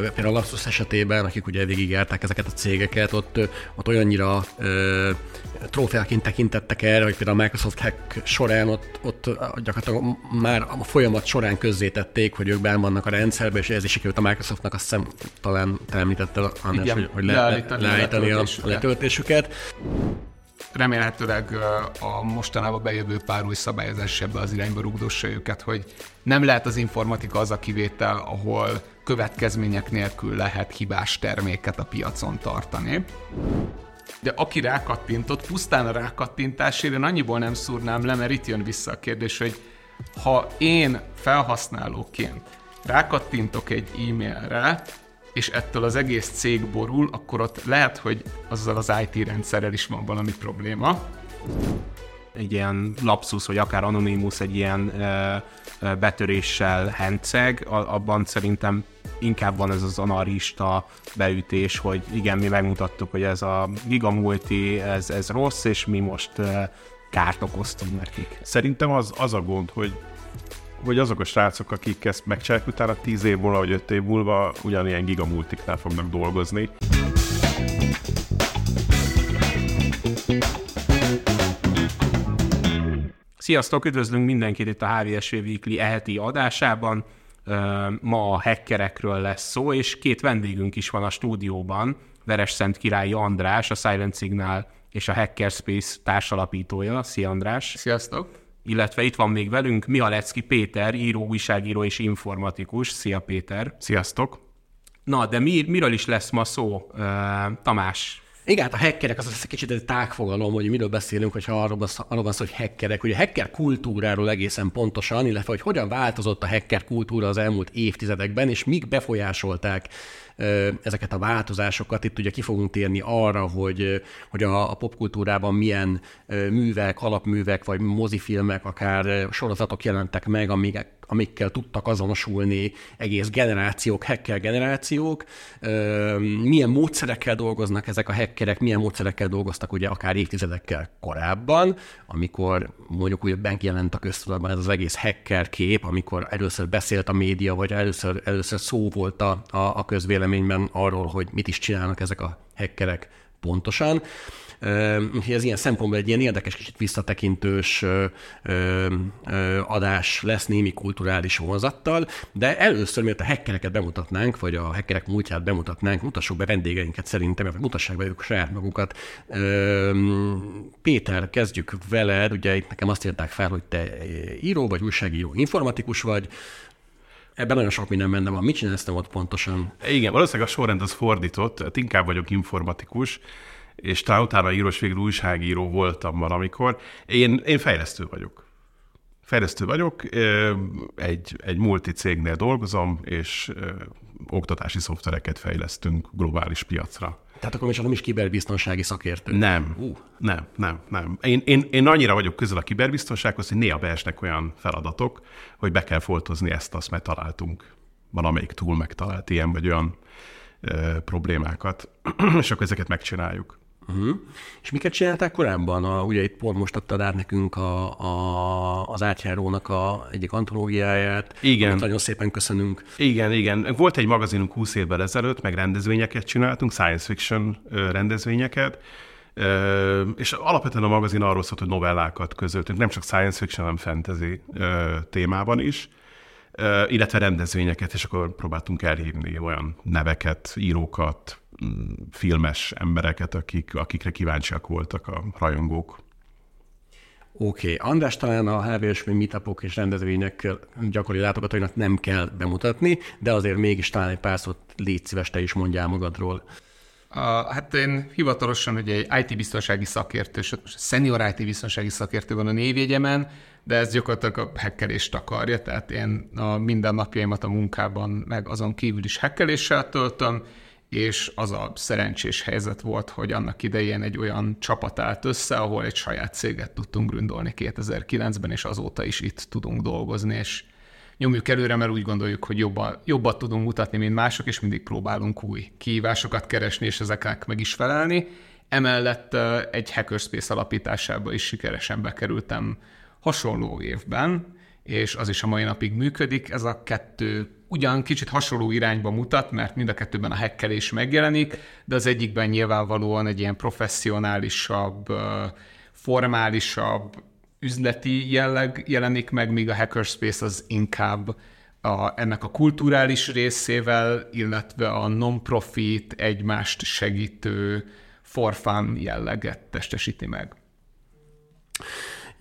például a Lapsus esetében, akik ugye végigjárták ezeket a cégeket, ott, ott olyannyira ö, trófeaként tekintettek erre, hogy például a Microsoft hack során ott, ott gyakorlatilag már a folyamat során közzétették, hogy ők benn vannak a rendszerbe, és ez is sikerült a Microsoftnak, azt hiszem talán te említetted, András, hogy, hogy le, leállítani, leállítani a, a letöltésüket remélhetőleg a mostanában bejövő pár új szabályozás ebbe az irányba rugdossa őket, hogy nem lehet az informatika az a kivétel, ahol következmények nélkül lehet hibás terméket a piacon tartani. De aki rákattintott, pusztán a rákattintásért én annyiból nem szúrnám le, mert itt jön vissza a kérdés, hogy ha én felhasználóként rákattintok egy e-mailre, és ettől az egész cég borul, akkor ott lehet, hogy azzal az IT rendszerrel is van valami probléma. Egy ilyen lapsus, vagy akár Anonymous egy ilyen ö, ö, betöréssel henceg, abban szerintem inkább van ez az anarista beütés, hogy igen, mi megmutattuk, hogy ez a gigamulti, ez, ez rossz, és mi most ö, kárt okoztunk nekik. Szerintem az, az a gond, hogy hogy azok a srácok, akik ezt megcsinálják utána 10 év múlva, vagy 5 év múlva ugyanilyen gigamultiknál fognak dolgozni. Sziasztok, üdvözlünk mindenkit itt a HVSV Weekly eheti adásában. Ma a hackerekről lesz szó, és két vendégünk is van a stúdióban. Veres Szent Királyi András, a Silent Signal és a Hackerspace társalapítója. Szia András! Sziasztok! Illetve itt van még velünk Mihalecki Péter, író, újságíró és informatikus. Szia Péter! Sziasztok! Na, de mi, miről is lesz ma szó, uh, Tamás? Igen, hát a hackerek az, az kicsit egy tágfogalom, hogy miről beszélünk, hogyha arról, arról van szó, hogy hackerek. Ugye a hacker kultúráról egészen pontosan, illetve hogy hogyan változott a hacker kultúra az elmúlt évtizedekben, és mik befolyásolták ezeket a változásokat. Itt ugye ki fogunk térni arra, hogy, hogy a, a popkultúrában milyen művek, alapművek, vagy mozifilmek, akár sorozatok jelentek meg, amik, amikkel tudtak azonosulni egész generációk, hacker generációk, milyen módszerekkel dolgoznak ezek a hackerek, milyen módszerekkel dolgoztak ugye akár évtizedekkel korábban, amikor mondjuk úgy jelent a köztudatban ez az egész hacker kép, amikor először beszélt a média, vagy először, először szó volt a, a, a közvéleményben arról, hogy mit is csinálnak ezek a hackerek pontosan. Úgyhogy ez ilyen szempontból egy ilyen érdekes, kicsit visszatekintős adás lesz némi kulturális vonzattal, de először, miért a hackereket bemutatnánk, vagy a hackerek múltját bemutatnánk, mutassuk be vendégeinket szerintem, vagy mutassák be ők saját magukat. Péter, kezdjük veled, ugye itt nekem azt írták fel, hogy te író vagy, újságíró, informatikus vagy, Ebben nagyon sok minden menne van. Mit csinálsz ott pontosan? Igen, valószínűleg a sorrend az fordított, hát inkább vagyok informatikus, és talán utána írós végül újságíró voltam valamikor. Én, én fejlesztő vagyok. Fejlesztő vagyok, egy, egy multicégnél dolgozom, és oktatási szoftvereket fejlesztünk globális piacra. Tehát akkor még nem is kiberbiztonsági szakértő. Nem, uh. nem, nem, nem. Én, én, én annyira vagyok közel a kiberbiztonsághoz, hogy néha beesnek olyan feladatok, hogy be kell foltozni ezt, azt, mert találtunk valamelyik túl megtalált ilyen vagy olyan ö, problémákat, és akkor ezeket megcsináljuk. Uh-huh. És miket csinálták korábban? A, ugye itt pont most adtad át nekünk a, a, az átjárónak a egyik antológiáját. Igen. Nagyon szépen köszönünk. Igen, igen. Volt egy magazinunk 20 évvel ezelőtt, meg rendezvényeket csináltunk, science fiction rendezvényeket, és alapvetően a magazin arról szólt, hogy novellákat közöltünk, nem csak science fiction, hanem fantasy témában is illetve rendezvényeket, és akkor próbáltunk elhívni olyan neveket, írókat, filmes embereket, akik, akikre kíváncsiak voltak a rajongók. Oké, okay. András talán a HVSV meetupok és rendezvények gyakori látogatóinak nem kell bemutatni, de azért mégis talán egy pár szót légy szíves, te is mondjál magadról. Uh, hát én hivatalosan ugye egy IT-biztonsági szakértő, senior IT-biztonsági szakértő van a névjegyemen, de ez gyakorlatilag a hekkelést akarja, tehát én a mindennapjaimat a munkában meg azon kívül is hekkeléssel töltöm, és az a szerencsés helyzet volt, hogy annak idején egy olyan csapat állt össze, ahol egy saját céget tudtunk gründolni 2009-ben, és azóta is itt tudunk dolgozni, és nyomjuk előre, mert úgy gondoljuk, hogy jobban, jobbat tudunk mutatni, mint mások, és mindig próbálunk új kihívásokat keresni, és ezeknek meg is felelni. Emellett egy Hackerspace alapításába is sikeresen bekerültem hasonló évben, és az is a mai napig működik. Ez a kettő ugyan kicsit hasonló irányba mutat, mert mind a kettőben a hekkelés megjelenik, de az egyikben nyilvánvalóan egy ilyen professzionálisabb, formálisabb, üzleti jelleg jelenik meg, míg a hackerspace az inkább a, ennek a kulturális részével, illetve a non-profit, egymást segítő, for fun jelleget testesíti meg.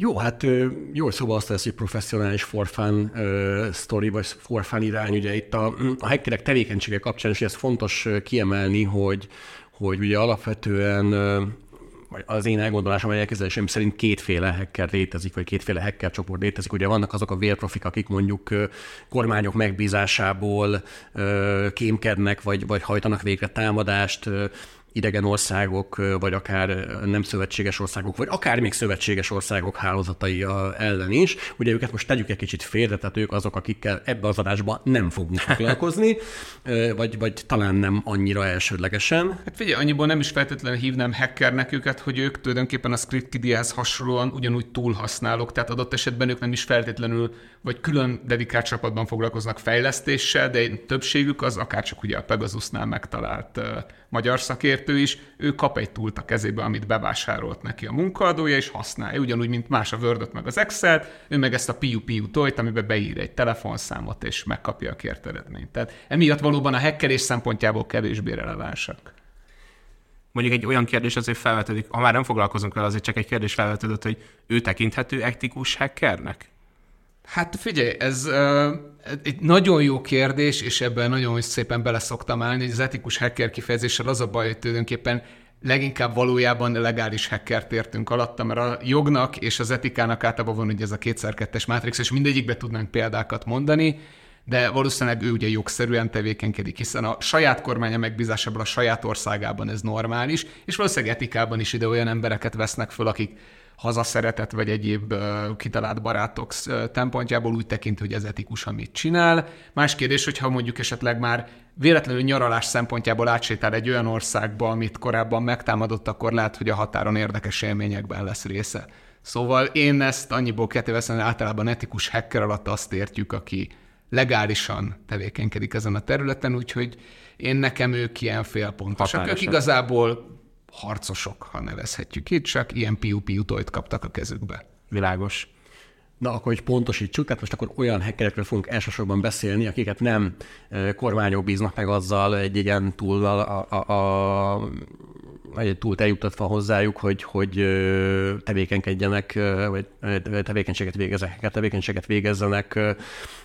Jó, hát jó szóval azt lesz, hogy professzionális for fun uh, story, vagy for fun irány. Ugye itt a, a hackerek tevékenysége kapcsán, és ez fontos kiemelni, hogy, hogy ugye alapvetően vagy az én elgondolásom, vagy elképzelésem szerint kétféle hacker létezik, vagy kétféle hacker csoport létezik. Ugye vannak azok a vérprofik, akik mondjuk kormányok megbízásából kémkednek, vagy, vagy hajtanak végre támadást, idegen országok, vagy akár nem szövetséges országok, vagy akár még szövetséges országok hálózatai ellen is. Ugye őket most tegyük egy kicsit félre, tehát ők azok, akikkel ebbe az adásban nem fogunk foglalkozni, vagy, vagy talán nem annyira elsődlegesen. Hát figyelj, annyiból nem is feltétlenül hívnám hackernek őket, hogy ők tulajdonképpen a ScriptKidihez hasonlóan ugyanúgy túlhasználók, tehát adott esetben ők nem is feltétlenül, vagy külön dedikált csapatban foglalkoznak fejlesztéssel, de többségük az akár csak ugye a Pegasusnál megtalált magyar szakértő is, ő kap egy túlt a kezébe, amit bevásárolt neki a munkaadója, és használja, ugyanúgy, mint más a word meg az excel ő meg ezt a piu-piu tojt, amiben beír egy telefonszámot, és megkapja a kért eredményt. Tehát emiatt valóban a hackerés szempontjából kevésbé relevánsak. Mondjuk egy olyan kérdés azért felvetődik, ha már nem foglalkozunk vele, azért csak egy kérdés felvetődött, hogy ő tekinthető etikus hackernek? Hát figyelj, ez uh, egy nagyon jó kérdés, és ebben nagyon szépen bele szoktam állni, hogy az etikus hacker kifejezéssel az a baj, hogy tulajdonképpen leginkább valójában legális hackert értünk alatta, mert a jognak és az etikának általában van ugye ez a kétszer-kettes mátrix, és mindegyikbe tudnánk példákat mondani, de valószínűleg ő ugye jogszerűen tevékenykedik, hiszen a saját kormánya megbízásából a saját országában ez normális, és valószínűleg etikában is ide olyan embereket vesznek föl, akik hazaszeretet vagy egyéb kitalált barátok szempontjából úgy tekint, hogy ez etikus, amit csinál. Más kérdés, hogyha mondjuk esetleg már véletlenül nyaralás szempontjából átsétál egy olyan országba, amit korábban megtámadott, akkor lehet, hogy a határon érdekes élményekben lesz része. Szóval én ezt annyiból kettéveszem, hogy általában etikus hacker alatt azt értjük, aki legálisan tevékenykedik ezen a területen, úgyhogy én nekem ők ilyen félpontosak. Ők igazából harcosok, ha nevezhetjük itt, csak ilyen piu-piu tojt kaptak a kezükbe. Világos. Na, akkor hogy pontosítsuk, tehát most akkor olyan hackerekről fogunk elsősorban beszélni, akiket nem kormányok bíznak meg azzal egy ilyen túl a, a, a egy túlt eljutatva hozzájuk, hogy, hogy tevékenykedjenek, vagy tevékenységet végezzenek, tevékenységet végezzenek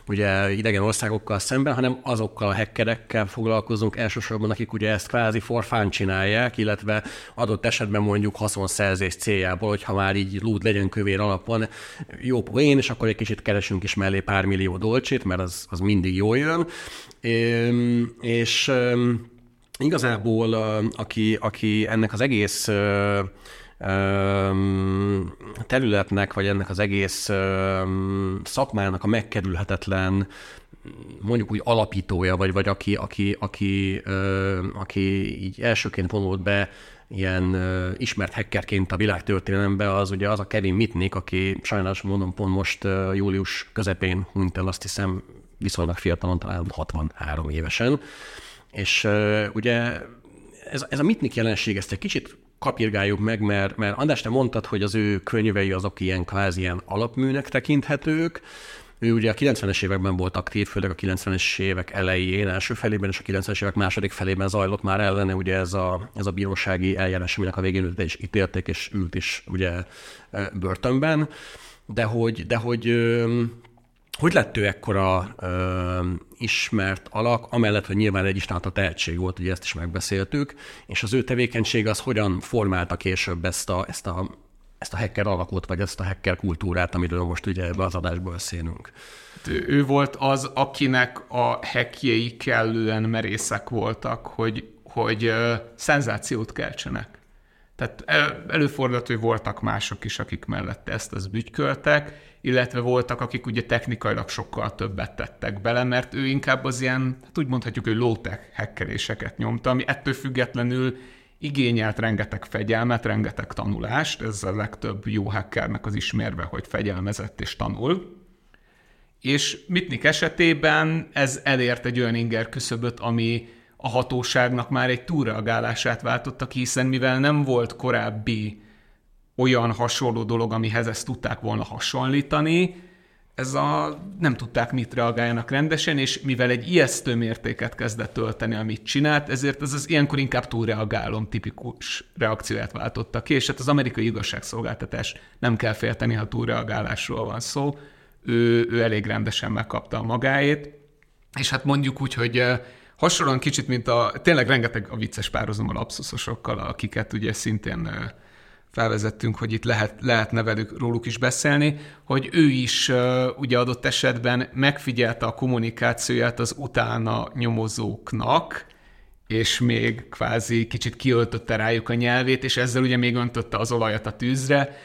ugye idegen országokkal szemben, hanem azokkal a hackerekkel foglalkozunk elsősorban, akik ugye ezt kvázi for fun csinálják, illetve adott esetben mondjuk haszonszerzés céljából, hogyha már így lúd legyen kövér alapon, jó poén, és akkor egy kicsit keresünk is mellé pár millió dolcsét, mert az, az mindig jól jön. És, és igazából aki, aki ennek az egész területnek, vagy ennek az egész szakmának a megkerülhetetlen mondjuk úgy alapítója, vagy, vagy aki, aki, aki, aki így elsőként vonult be ilyen ismert hackerként a világtörténelembe, az ugye az a Kevin Mitnick, aki sajnos mondom pont most július közepén hunyt el, azt hiszem viszonylag fiatalon, talán 63 évesen. És ugye ez, ez a mitnik jelenség, ezt egy kicsit kapirgáljuk meg, mert, mert András, te mondtad, hogy az ő könyvei azok ilyen kvázi ilyen alapműnek tekinthetők, ő ugye a 90-es években volt aktív, főleg a 90-es évek elején, első felében és a 90-es évek második felében zajlott már ellene ugye ez a, ez a bírósági eljárás, aminek a végén is ítélték, és ült is ugye börtönben, de hogy, de hogy hogy lett ő ekkora ö, ismert alak, amellett, hogy nyilván egy a tehetség volt, ugye ezt is megbeszéltük, és az ő tevékenység az hogyan formálta később ezt a, ezt a, ezt a hacker alakot, vagy ezt a hacker kultúrát, amiről most ugye ebbe az adásból beszélünk. Hát ő, volt az, akinek a hackjei kellően merészek voltak, hogy, hogy uh, szenzációt keltsenek. Tehát előfordult, hogy voltak mások is, akik mellette ezt az bütyköltek, illetve voltak, akik ugye technikailag sokkal többet tettek bele, mert ő inkább az ilyen, hát úgy mondhatjuk, hogy low-tech hackeréseket nyomta, ami ettől függetlenül igényelt rengeteg fegyelmet, rengeteg tanulást, ez a legtöbb jó hackernek az ismérve, hogy fegyelmezett és tanul. és Mitnik esetében ez elért egy olyan inger küszöböt, ami a hatóságnak már egy túlreagálását váltotta ki, hiszen mivel nem volt korábbi olyan hasonló dolog, amihez ezt tudták volna hasonlítani, ez a, nem tudták mit reagáljanak rendesen, és mivel egy ijesztő mértéket kezdett tölteni, amit csinált, ezért ez az ilyenkor inkább túlreagálom tipikus reakcióját váltotta ki, és hát az amerikai igazságszolgáltatás nem kell félteni, ha túlreagálásról van szó, ő, ő elég rendesen megkapta a magáét, és hát mondjuk úgy, hogy hasonlóan kicsit, mint a, tényleg rengeteg a vicces párhuzam a lapszusosokkal, akiket ugye szintén felvezettünk, hogy itt lehet, lehetne velük róluk is beszélni, hogy ő is ugye adott esetben megfigyelte a kommunikációját az utána nyomozóknak, és még kvázi kicsit kiöltötte rájuk a nyelvét, és ezzel ugye még öntötte az olajat a tűzre.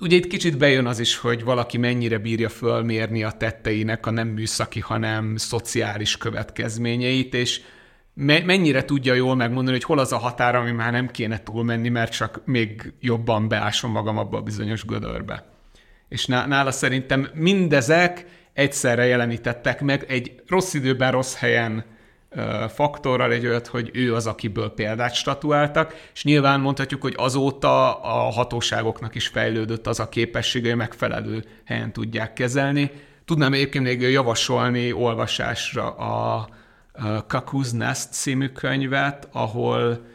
Ugye itt kicsit bejön az is, hogy valaki mennyire bírja fölmérni a tetteinek a nem műszaki, hanem szociális következményeit, és mennyire tudja jól megmondani, hogy hol az a határ, ami már nem kéne túlmenni, mert csak még jobban beásom magam abba a bizonyos gödörbe. És nála szerintem mindezek egyszerre jelenítettek meg egy rossz időben, rossz helyen faktorral egy olyat, hogy ő az, akiből példát statuáltak, és nyilván mondhatjuk, hogy azóta a hatóságoknak is fejlődött az a képessége, hogy megfelelő helyen tudják kezelni. Tudnám egyébként még javasolni olvasásra a Kaku's Nest című könyvet, ahol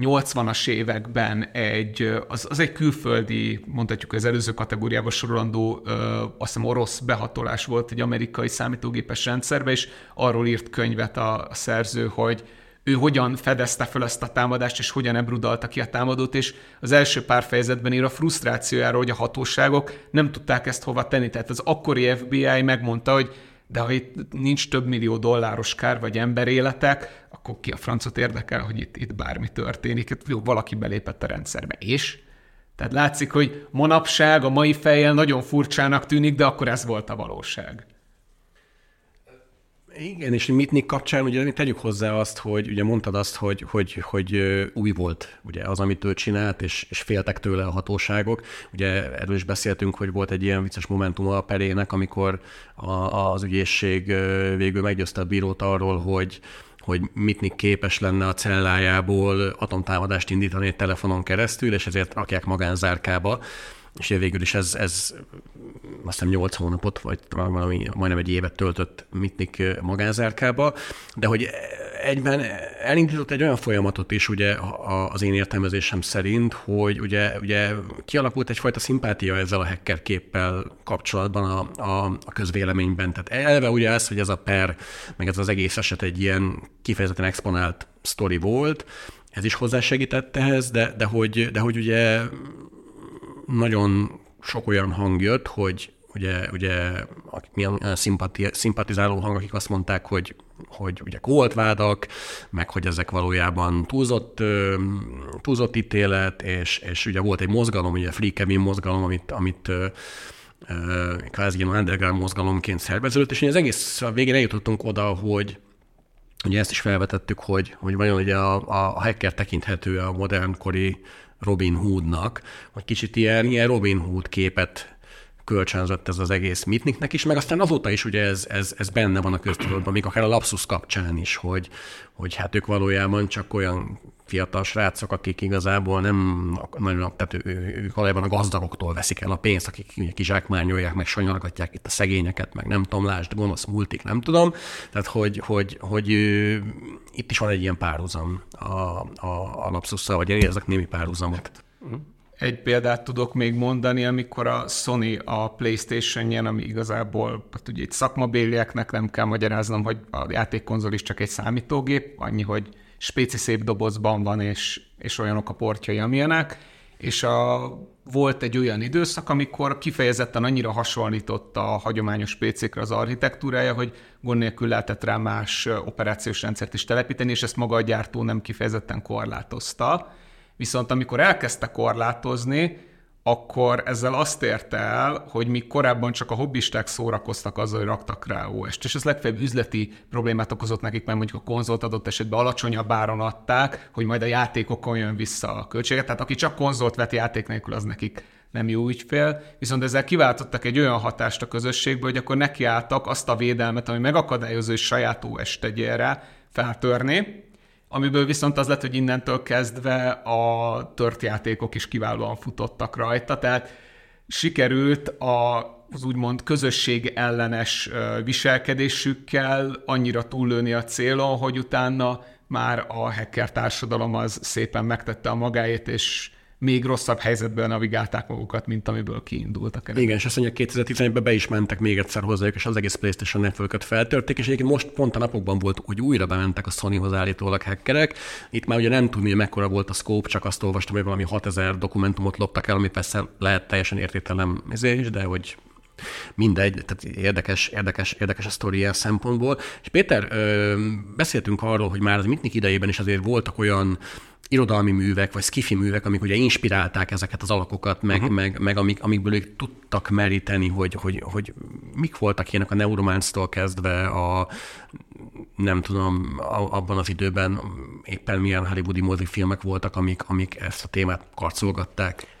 80-as években egy, az, az egy külföldi, mondhatjuk az előző kategóriába sorolandó, ö, azt hiszem orosz behatolás volt egy amerikai számítógépes rendszerbe, és arról írt könyvet a, a szerző, hogy ő hogyan fedezte fel ezt a támadást, és hogyan ebrudalta ki a támadót, és az első pár fejezetben ír a frusztrációjáról, hogy a hatóságok nem tudták ezt hova tenni. Tehát az akkori FBI megmondta, hogy de ha itt nincs több millió dolláros kár vagy emberéletek, akkor ki a francot érdekel, hogy itt, itt bármi történik. Itt jó, valaki belépett a rendszerbe. És? Tehát látszik, hogy manapság a mai fejjel nagyon furcsának tűnik, de akkor ez volt a valóság. Igen, és Mitnik kapcsán ugye tegyük hozzá azt, hogy ugye mondtad azt, hogy, hogy, hogy új volt ugye az, amit ő csinált, és, és féltek tőle a hatóságok. Ugye erről is beszéltünk, hogy volt egy ilyen vicces momentum a perének, amikor a, az ügyészség végül meggyőzte a bírót arról, hogy, hogy Mitnik képes lenne a cellájából atomtámadást indítani egy telefonon keresztül, és ezért rakják magánzárkába és végül is ez, ez azt hiszem 8 hónapot, vagy valami, majdnem egy évet töltött Mitnik magánzárkába, de hogy egyben elindított egy olyan folyamatot is, ugye az én értelmezésem szerint, hogy ugye, ugye kialakult egyfajta szimpátia ezzel a hacker képpel kapcsolatban a, a, a közvéleményben. Tehát elve ugye ez, hogy ez a per, meg ez az egész eset egy ilyen kifejezetten exponált sztori volt, ez is hozzásegített ehhez, de, de, hogy, de hogy ugye nagyon sok olyan hang jött, hogy ugye, ugye milyen szimpati, szimpatizáló hang, akik azt mondták, hogy, hogy ugye kóoltvádak, meg hogy ezek valójában túlzott, túlzott ítélet, és, és ugye volt egy mozgalom, ugye Free Kevin mozgalom, amit, amit kvázi ilyen underground mozgalomként szerveződött, és az egész a végén eljutottunk oda, hogy ugye ezt is felvetettük, hogy, hogy vajon ugye a, a hacker tekinthető a modernkori Robin Hoodnak, hogy kicsit ilyen, ilyen Robin Hood képet kölcsönzött ez az egész mitniknek is, meg aztán azóta is ugye ez, ez, ez benne van a köztudatban, még akár a lapsus kapcsán is, hogy, hogy hát ők valójában csak olyan fiatal srácok, akik igazából nem nagyon, tehát ők valójában a gazdagoktól veszik el a pénzt, akik ugye kizsákmányolják, meg sanyargatják itt a szegényeket, meg nem tudom, lásd, gonosz multik, nem tudom. Tehát, hogy, hogy, hogy itt is van egy ilyen párhuzam a, a, a lapszusszal, vagy érzek némi párhuzamot. Egy példát tudok még mondani, amikor a Sony a Playstation-jen, ami igazából hát ugye itt szakmabélieknek nem kell magyaráznom, hogy a játékkonzol is csak egy számítógép, annyi, hogy spéci szép dobozban van, és, és olyanok a portjai, amilyenek, és a, volt egy olyan időszak, amikor kifejezetten annyira hasonlított a hagyományos PC-kre az architektúrája, hogy gond nélkül lehetett rá más operációs rendszert is telepíteni, és ezt maga a gyártó nem kifejezetten korlátozta. Viszont amikor elkezdte korlátozni, akkor ezzel azt érte el, hogy mi korábban csak a hobbisták szórakoztak azzal, hogy raktak rá OS-t, és ez legfeljebb üzleti problémát okozott nekik, mert mondjuk a konzolt adott esetben alacsonyabb áron adták, hogy majd a játékokon jön vissza a költséget. Tehát aki csak konzolt vet játék nélkül, az nekik nem jó ügyfél, viszont ezzel kiváltottak egy olyan hatást a közösségbe, hogy akkor nekiálltak azt a védelmet, ami megakadályozó, hogy saját OS tegyél rá, feltörni, amiből viszont az lett, hogy innentől kezdve a tört játékok is kiválóan futottak rajta, tehát sikerült a, az úgymond közösség ellenes viselkedésükkel annyira túllőni a célon, hogy utána már a hacker társadalom az szépen megtette a magáét, és még rosszabb helyzetben navigálták magukat, mint amiből kiindultak. Igen, és azt mondja, 2011-ben be is mentek még egyszer hozzájuk, és az egész PlayStation network feltörték, és egyébként most pont a napokban volt, hogy újra bementek a Sonyhoz állítólag hackerek. Itt már ugye nem tudni, hogy mekkora volt a scope, csak azt olvastam, hogy valami 6000 dokumentumot loptak el, ami persze lehet teljesen értéktelen is, de hogy mindegy, tehát érdekes, érdekes, érdekes a sztori ilyen szempontból. És Péter, beszéltünk arról, hogy már az Mitnik idejében is azért voltak olyan irodalmi művek, vagy skifi művek, amik ugye inspirálták ezeket az alakokat, meg, uh-huh. meg, meg amik, amikből ők tudtak meríteni, hogy, hogy, hogy mik voltak ilyenek a Neuromancer-tól kezdve a nem tudom, abban az időben éppen milyen hollywoodi mozifilmek voltak, amik, amik ezt a témát karcolgatták.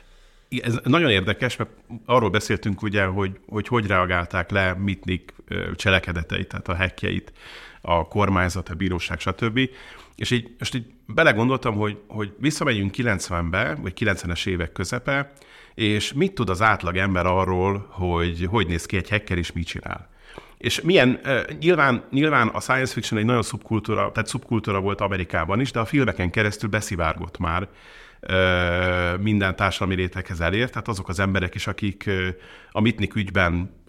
Ez nagyon érdekes, mert arról beszéltünk ugye, hogy hogy, hogy reagálták le Mitnik cselekedeteit, tehát a hackjeit, a kormányzat, a bíróság, stb. És így, most így belegondoltam, hogy, hogy visszamegyünk 90-be, vagy 90-es évek közepe, és mit tud az átlag ember arról, hogy hogy néz ki egy hacker, és mit csinál. És milyen, nyilván, nyilván a science fiction egy nagyon szubkultúra, tehát szubkultúra volt Amerikában is, de a filmeken keresztül beszivárgott már minden társadalmi réteghez elért, tehát azok az emberek is, akik a Mitnik ügyben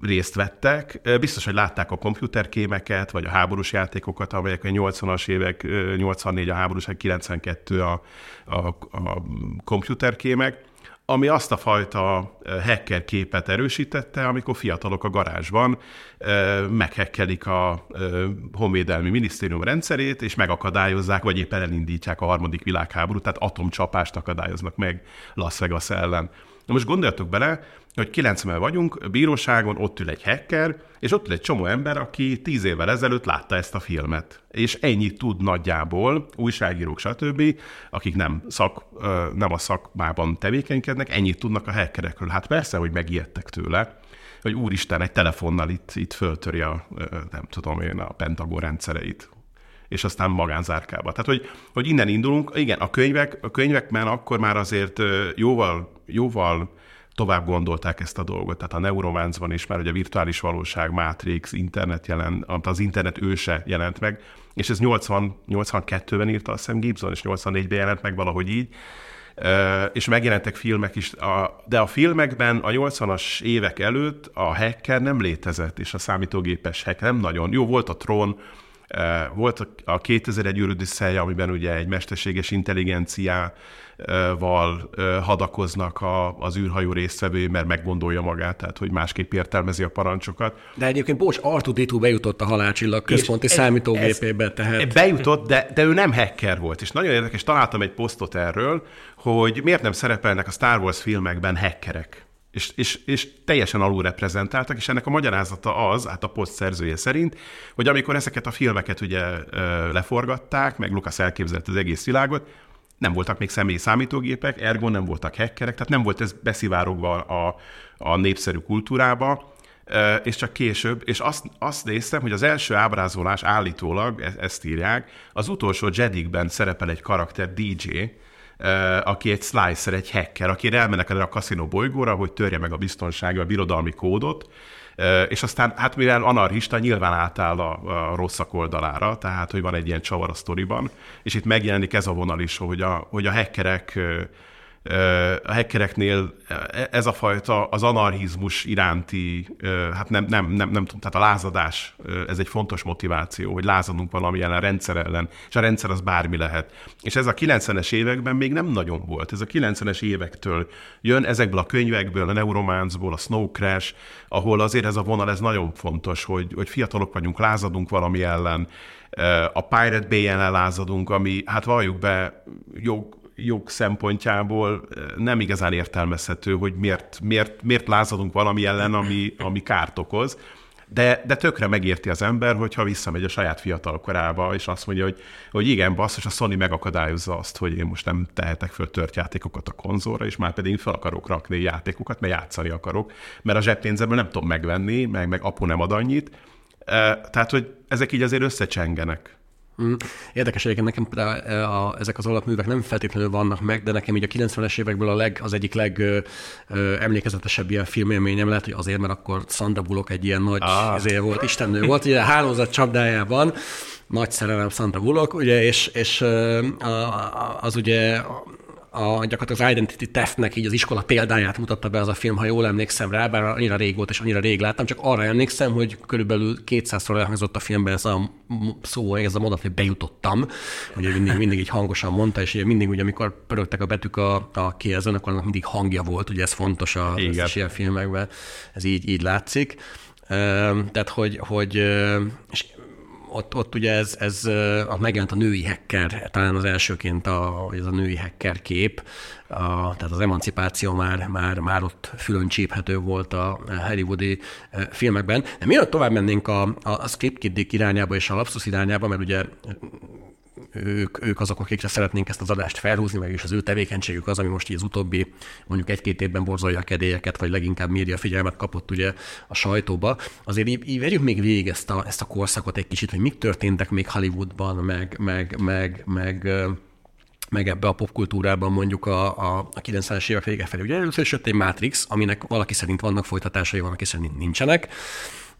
részt vettek. Biztos, hogy látták a komputerkémeket, vagy a háborús játékokat, amelyek a 80-as évek, 84 a háborús, 92 a, a, a komputerkémek, ami azt a fajta hacker képet erősítette, amikor fiatalok a garázsban meghekkelik a honvédelmi minisztérium rendszerét, és megakadályozzák, vagy éppen elindítják a harmadik világháborút, tehát atomcsapást akadályoznak meg Las Vegas ellen. Na most gondoljatok bele, hogy 90 vagyunk, bíróságon ott ül egy hacker, és ott ül egy csomó ember, aki tíz évvel ezelőtt látta ezt a filmet. És ennyit tud nagyjából, újságírók, stb., akik nem, szak, nem a szakmában tevékenykednek, ennyit tudnak a hackerekről. Hát persze, hogy megijedtek tőle, hogy úristen, egy telefonnal itt, itt föltöri a, nem tudom én, a Pentagon rendszereit és aztán magánzárkába. Tehát, hogy, hogy innen indulunk, igen, a könyvek, a könyvekben akkor már azért jóval, jóval tovább gondolták ezt a dolgot. Tehát a Neuromanceban is már, hogy a virtuális valóság, Matrix, internet jelent, az internet őse jelent meg, és ez 80, 82-ben írta a Sam Gibson, és 84-ben jelent meg valahogy így, és megjelentek filmek is, de a filmekben a 80-as évek előtt a hacker nem létezett, és a számítógépes hack nem nagyon. Jó, volt a Tron, volt a 2001 űrödisszelje, amiben ugye egy mesterséges intelligenciával hadakoznak a, az űrhajó résztvevő, mert meggondolja magát, tehát hogy másképp értelmezi a parancsokat. De egyébként Bocs, Artuditu bejutott a halálcsillag központi számítógépébe. Tehát... Bejutott, de, de ő nem hacker volt, és nagyon érdekes, találtam egy posztot erről, hogy miért nem szerepelnek a Star Wars filmekben hackerek és, és, és teljesen alulreprezentáltak, és ennek a magyarázata az, hát a poszt szerzője szerint, hogy amikor ezeket a filmeket ugye leforgatták, meg Lukasz elképzelt az egész világot, nem voltak még személyi számítógépek, ergo nem voltak hackerek, tehát nem volt ez beszivárogva a, a népszerű kultúrába, és csak később, és azt, azt néztem, hogy az első ábrázolás állítólag, e, ezt írják, az utolsó Jedikben szerepel egy karakter DJ, aki egy slicer, egy hacker, aki elmennek a kaszinó bolygóra, hogy törje meg a biztonsági, a birodalmi kódot, és aztán, hát mivel anarchista, nyilván átáll a, a rosszak oldalára, tehát, hogy van egy ilyen csavar a sztoriban, és itt megjelenik ez a vonal is, hogy a, hogy a hackerek a hackereknél ez a fajta az anarchizmus iránti, hát nem, nem, nem, nem tudom, tehát a lázadás, ez egy fontos motiváció, hogy lázadunk valami ellen, rendszer ellen, és a rendszer az bármi lehet. És ez a 90-es években még nem nagyon volt. Ez a 90-es évektől jön ezekből a könyvekből, a Neuromanceból, a Snow Crash, ahol azért ez a vonal, ez nagyon fontos, hogy, hogy fiatalok vagyunk, lázadunk valami ellen, a Pirate Bay ellen lázadunk, ami, hát valljuk be, jó, jog szempontjából nem igazán értelmezhető, hogy miért, miért, miért lázadunk valami ellen, ami, ami kárt okoz. de, de tökre megérti az ember, hogyha visszamegy a saját fiatal korába, és azt mondja, hogy, hogy igen, basszus, a Sony megakadályozza azt, hogy én most nem tehetek föl tört játékokat a konzolra, és már pedig fel akarok rakni játékokat, mert játszani akarok, mert a zseppénzemből nem tudom megvenni, meg, meg apu nem ad annyit. Tehát, hogy ezek így azért összecsengenek. Mm. Érdekes egyébként nekem a, a, ezek az alapművek nem feltétlenül vannak meg, de nekem így a 90-es évekből a leg, az egyik leg ö, ö, emlékezetesebb ilyen filmélményem lehet, hogy azért, mert akkor Sandra Bullock egy ilyen nagy ah. ezért volt, istennő volt, ugye a hálózat csapdájában, nagy szerelem Sandra Bullock, ugye, és, és az ugye a, gyakorlatilag az Identity Theft-nek így az iskola példáját mutatta be az a film, ha jól emlékszem rá, bár annyira rég volt és annyira rég láttam, csak arra emlékszem, hogy körülbelül 200-szor elhangzott a filmben ez a szó, ez a mondat, hogy bejutottam, ugye mindig, mindig így hangosan mondta, és ugye mindig, ugye, amikor pörögtek a betűk a, a kézön, akkor annak mindig hangja volt, ugye ez fontos a ilyen filmekben, ez így, így látszik. Tehát, hogy, hogy és ott, ott ugye ez, ez a, megjelent a női hacker, talán az elsőként a, ez a női hacker kép, a, tehát az emancipáció már, már, már ott fülön csíphető volt a hollywoodi filmekben. De mielőtt tovább mennénk a, a, a script irányába és a lapsus irányába, mert ugye ők, ők azok, akikre szeretnénk ezt az adást felhúzni, meg is az ő tevékenységük az, ami most így az utóbbi mondjuk egy-két évben borzolja a kedélyeket, vagy leginkább média figyelmet kapott ugye a sajtóba. Azért így, így verjük még végig ezt a, ezt a korszakot egy kicsit, hogy mik történtek még Hollywoodban, meg, meg, meg, meg meg ebbe a popkultúrában mondjuk a, a, a 90-es évek vége felé. Ugye először is jött egy Matrix, aminek valaki szerint vannak folytatásai, valaki szerint nincsenek.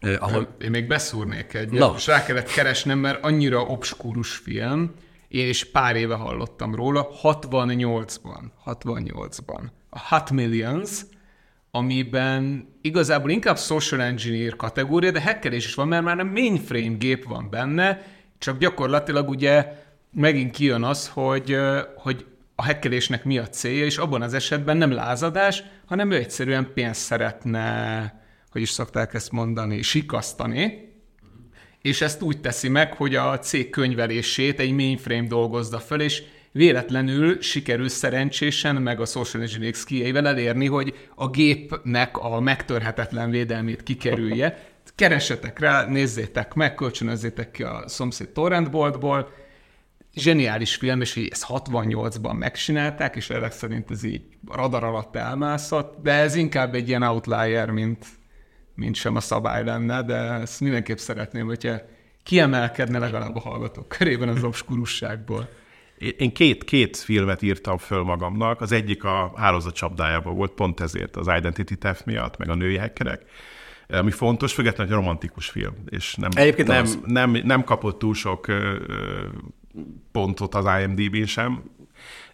Uh, ahol... Én még beszúrnék egy, no. és rá kellett keresnem, mert annyira obskúrus film, én is pár éve hallottam róla, 68-ban, 68-ban. A Hot Millions, amiben igazából inkább social engineer kategória, de hackerés is van, mert már nem mainframe gép van benne, csak gyakorlatilag ugye megint kijön az, hogy, hogy a hackerésnek mi a célja, és abban az esetben nem lázadás, hanem ő egyszerűen pénzt szeretne, hogy is szokták ezt mondani, sikasztani, és ezt úgy teszi meg, hogy a cég könyvelését egy mainframe dolgozza föl, és véletlenül sikerül szerencsésen, meg a social engineering skill elérni, hogy a gépnek a megtörhetetlen védelmét kikerülje. Keresetek rá, nézzétek meg, kölcsönözzétek ki a szomszéd torrentboltból. Zseniális film, és ezt 68-ban megcsinálták, és ezek szerint ez így radar alatt elmászott, de ez inkább egy ilyen outlier, mint, mint sem a szabály lenne, de ezt mindenképp szeretném, hogyha kiemelkedne legalább a hallgatók körében az obskurusságból. Én két, két filmet írtam föl magamnak, az egyik a hálózat csapdájában volt, pont ezért az Identity Theft miatt, meg a női hackerek, ami fontos, függetlenül egy romantikus film, és nem, Egyébként nem, nem, nem kapott túl sok pontot az IMDb-n sem,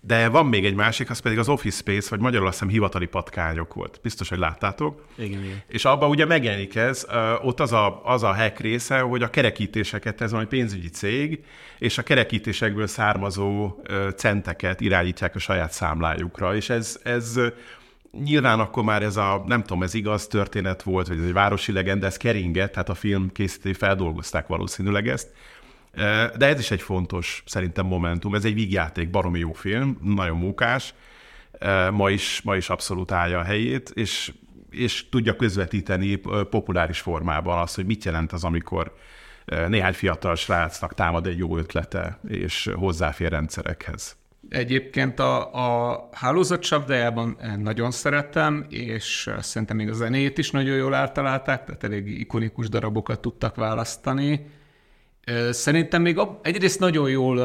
de van még egy másik, az pedig az Office Space, vagy magyarul azt hiszem hivatali patkányok volt. Biztos, hogy láttátok. Igen, igen. És abban ugye megjelenik ez, ott az a, az a hack része, hogy a kerekítéseket, ez egy pénzügyi cég, és a kerekítésekből származó centeket irányítják a saját számlájukra, és ez, ez nyilván akkor már ez a, nem tudom, ez igaz történet volt, vagy ez egy városi legenda, ez keringett, tehát a film készítői feldolgozták valószínűleg ezt, de ez is egy fontos szerintem momentum. Ez egy vígjáték, baromi jó film, nagyon mókás, ma is, ma is abszolút állja a helyét, és, és tudja közvetíteni populáris formában azt, hogy mit jelent az, amikor néhány fiatal srácnak támad egy jó ötlete, és hozzáfér rendszerekhez. Egyébként a, a hálózat csapdájában nagyon szerettem, és szerintem még a zenét is nagyon jól általálták, tehát elég ikonikus darabokat tudtak választani Szerintem még egyrészt nagyon jól,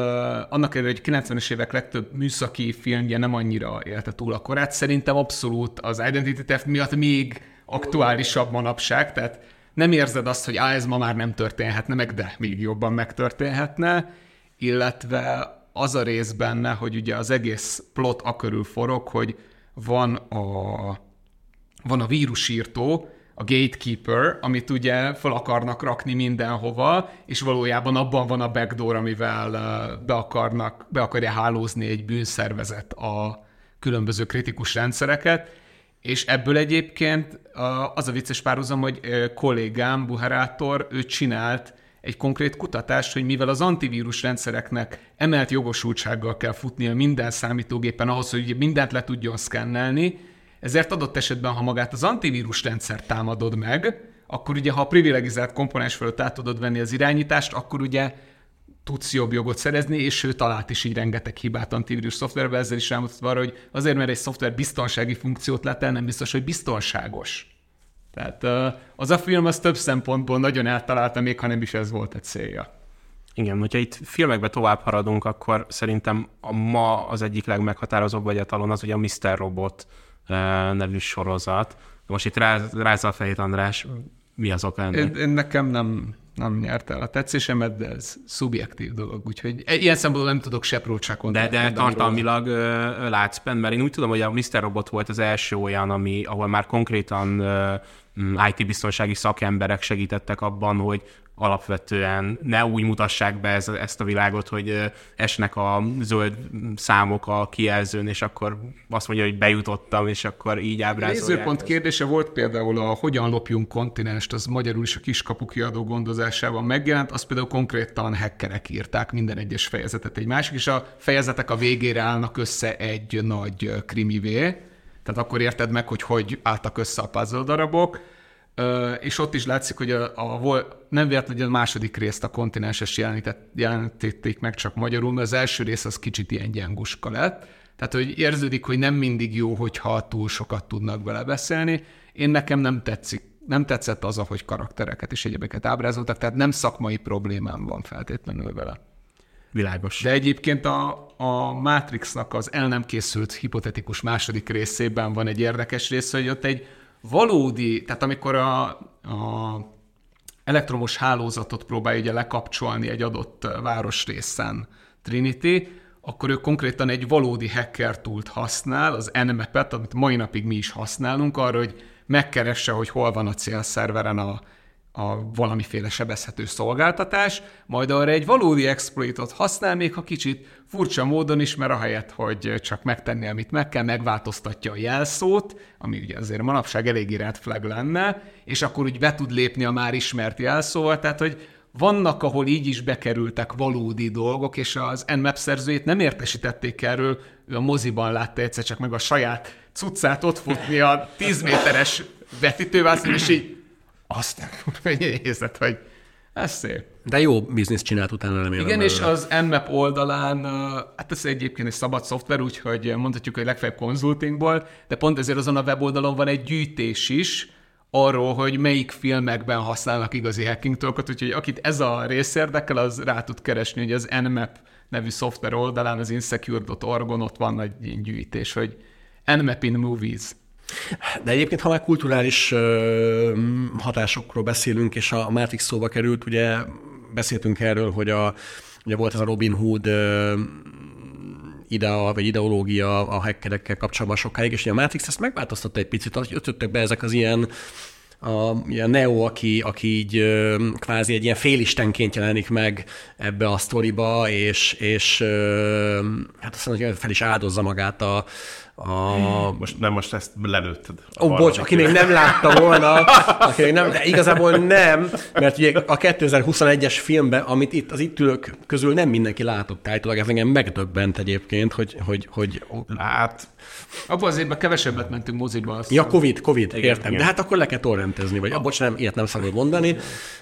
annak ellenére, hogy 90-es évek legtöbb műszaki filmje nem annyira élte túl a korát, szerintem abszolút az Identity Theft miatt még aktuálisabb manapság, tehát nem érzed azt, hogy á, ez ma már nem történhetne meg, de még jobban megtörténhetne, illetve az a rész benne, hogy ugye az egész plot a körül forog, hogy van a, van a vírusírtó, a gatekeeper, amit ugye fel akarnak rakni mindenhova, és valójában abban van a backdoor, amivel be, akarnak, be akarja hálózni egy bűnszervezet a különböző kritikus rendszereket, és ebből egyébként az a vicces párhuzam, hogy kollégám, Buharátor, ő csinált egy konkrét kutatást, hogy mivel az antivírus rendszereknek emelt jogosultsággal kell futnia minden számítógépen ahhoz, hogy mindent le tudjon szkennelni, ezért adott esetben, ha magát az antivírus rendszer támadod meg, akkor ugye, ha a privilegizált komponens fölött át tudod venni az irányítást, akkor ugye tudsz jobb jogot szerezni, és ő talált is így rengeteg hibát antivírus szoftverbe, ezzel is rámutatva arra, hogy azért, mert egy szoftver biztonsági funkciót lát el, nem biztos, hogy biztonságos. Tehát az a film az több szempontból nagyon eltalálta, még ha nem is ez volt a célja. Igen, hogyha itt filmekbe tovább haradunk, akkor szerintem a ma az egyik legmeghatározóbb vegyetalon az ugye a Mr. Robot nevű sorozat. Most itt rázza a fejét, András, mi az oka ennek? Én, nekem nem, nem nyert el a tetszésemet, de ez szubjektív dolog, úgyhogy e- ilyen szempontból nem tudok se De, de tartalmilag ö, látsz benne, mert én úgy tudom, hogy a Mr. Robot volt az első olyan, ami, ahol már konkrétan IT-biztonsági szakemberek segítettek abban, hogy alapvetően ne úgy mutassák be ez, ezt a világot, hogy esnek a zöld számok a kijelzőn, és akkor azt mondja, hogy bejutottam, és akkor így ábrázolják. Nézőpont kérdése volt például a Hogyan lopjunk kontinenst, az magyarul is a kiskapu kiadó gondozásában megjelent, azt például konkrétan hackerek írták minden egyes fejezetet. Egy másik, és a fejezetek a végére állnak össze egy nagy krimivé, tehát akkor érted meg, hogy hogy álltak össze a puzzle darabok, és ott is látszik, hogy a, a, nem véletlenül a második részt a kontinenses jelentették meg csak magyarul, mert az első rész az kicsit ilyen gyenguska lett. Tehát, hogy érződik, hogy nem mindig jó, hogyha túl sokat tudnak vele beszélni. Én nekem nem tetszik, nem tetszett az, ahogy karaktereket és egyebeket ábrázoltak, tehát nem szakmai problémám van feltétlenül vele. Világos. De egyébként a, a Matrixnak az el nem készült hipotetikus második részében van egy érdekes része, hogy ott egy valódi, tehát amikor a, a elektromos hálózatot próbálja ugye lekapcsolni egy adott városrészen Trinity, akkor ő konkrétan egy valódi hacker túlt használ, az Nmap-et, amit mai napig mi is használunk, arra, hogy megkeresse, hogy hol van a célszerveren a, a valamiféle sebezhető szolgáltatás, majd arra egy valódi exploitot használ, még ha kicsit furcsa módon is, mert ahelyett, hogy csak megtenni, amit meg kell, megváltoztatja a jelszót, ami ugye azért manapság eléggé red flag lenne, és akkor úgy be tud lépni a már ismert jelszóval, tehát hogy vannak, ahol így is bekerültek valódi dolgok, és az Nmap szerzőjét nem értesítették erről, ő a moziban látta egyszer csak meg a saját cuccát ott futni a 10 méteres vetítővászon, és így azt nézett, hogy ez szép. De jó bizniszt csinált utána, remélem. Igen, és az Nmap oldalán, hát ez egyébként egy szabad szoftver, úgyhogy mondhatjuk, hogy legfeljebb konzultingból, de pont ezért azon a weboldalon van egy gyűjtés is, arról, hogy melyik filmekben használnak igazi hacking tolkot, úgyhogy akit ez a rész érdekel, az rá tud keresni, hogy az Nmap nevű szoftver oldalán, az insecure.org-on ott van egy gyűjtés, hogy Nmap in Movies. De egyébként, ha már kulturális hatásokról beszélünk, és a Matrix szóba került, ugye beszéltünk erről, hogy a, ugye volt ez a Robin Hood idea, vagy ideológia a hackerekkel kapcsolatban sokáig, és ugye a Matrix ezt megváltoztatta egy picit, hogy ötöttek be ezek az ilyen a, a Neo, aki, aki így kvázi egy ilyen félistenként jelenik meg ebbe a sztoriba, és, és hát azt mondja, hogy fel is áldozza magát a, a... Most nem, most ezt lelőtted. Ó, oh, bocs, aki még nem látta volna, aki még nem, de igazából nem, mert ugye a 2021-es filmben, amit itt az itt ülők közül nem mindenki látott állítólag, ez engem megdöbbent egyébként, hogy, hogy, hogy hát abban az évben kevesebbet mentünk moziba. Azt ja, Covid, Covid, igen, értem. Igen. De hát akkor le kell torrentezni, vagy abban nem, ilyet nem szabad mondani,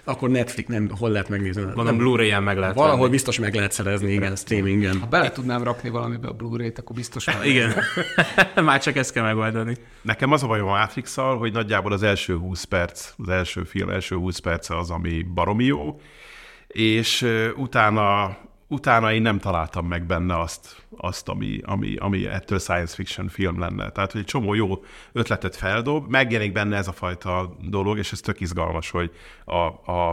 akkor Netflix nem, hol lehet megnézni. Mondom, Blu-ray-en meg lehet Valahol venni. biztos meg lehet szerezni, igen, streamingen. Ha bele tudnám rakni valamibe a Blu-ray-t, akkor biztos meg. igen. Már csak ezt kell megoldani. Nekem az a bajom a matrix hogy nagyjából az első 20 perc, az első film első 20 perc az, ami baromi jó, és utána utána én nem találtam meg benne azt, azt ami, ami, ami ettől science fiction film lenne. Tehát, hogy egy csomó jó ötletet feldob, megjelenik benne ez a fajta dolog, és ez tök izgalmas, hogy a, a,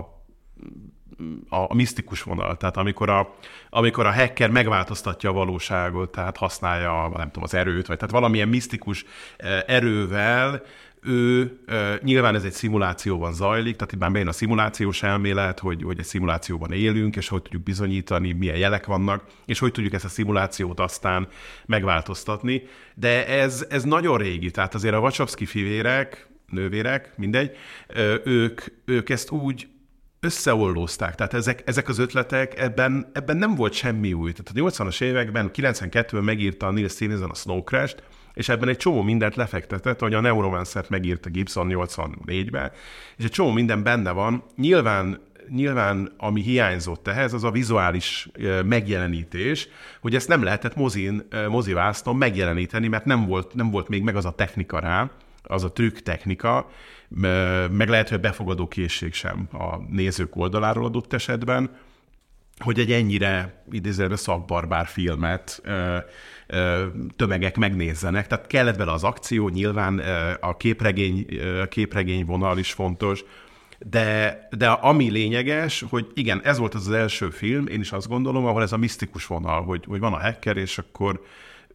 a, a misztikus vonal. Tehát amikor a, amikor a hacker megváltoztatja a valóságot, tehát használja, nem tudom, az erőt, vagy tehát valamilyen misztikus eh, erővel ő, nyilván ez egy szimulációban zajlik, tehát itt már bejön a szimulációs elmélet, hogy, hogy egy szimulációban élünk, és hogy tudjuk bizonyítani, milyen jelek vannak, és hogy tudjuk ezt a szimulációt aztán megváltoztatni. De ez, ez nagyon régi, tehát azért a Wachowski fivérek, nővérek, mindegy, ők, ők ezt úgy összeollózták. Tehát ezek, ezek az ötletek, ebben, ebben nem volt semmi új. Tehát a 80-as években, 92-ben megírta a Neil Stephenson a Snow Crash-t, és ebben egy csomó mindent lefektetett, hogy a Neuromancer-t megírta Gibson 84-ben, és egy csomó minden benne van. Nyilván nyilván ami hiányzott ehhez, az a vizuális megjelenítés, hogy ezt nem lehetett mozin, mozivászton megjeleníteni, mert nem volt, nem volt még meg az a technika az a trükk technika, meg lehet, hogy befogadó készség sem a nézők oldaláról adott esetben, hogy egy ennyire idézőben szakbarbár filmet tömegek megnézzenek. Tehát kellett vele az akció, nyilván a képregény, ö, képregény vonal is fontos, de, de ami lényeges, hogy igen, ez volt az, az első film, én is azt gondolom, ahol ez a misztikus vonal, hogy, hogy van a hacker, és akkor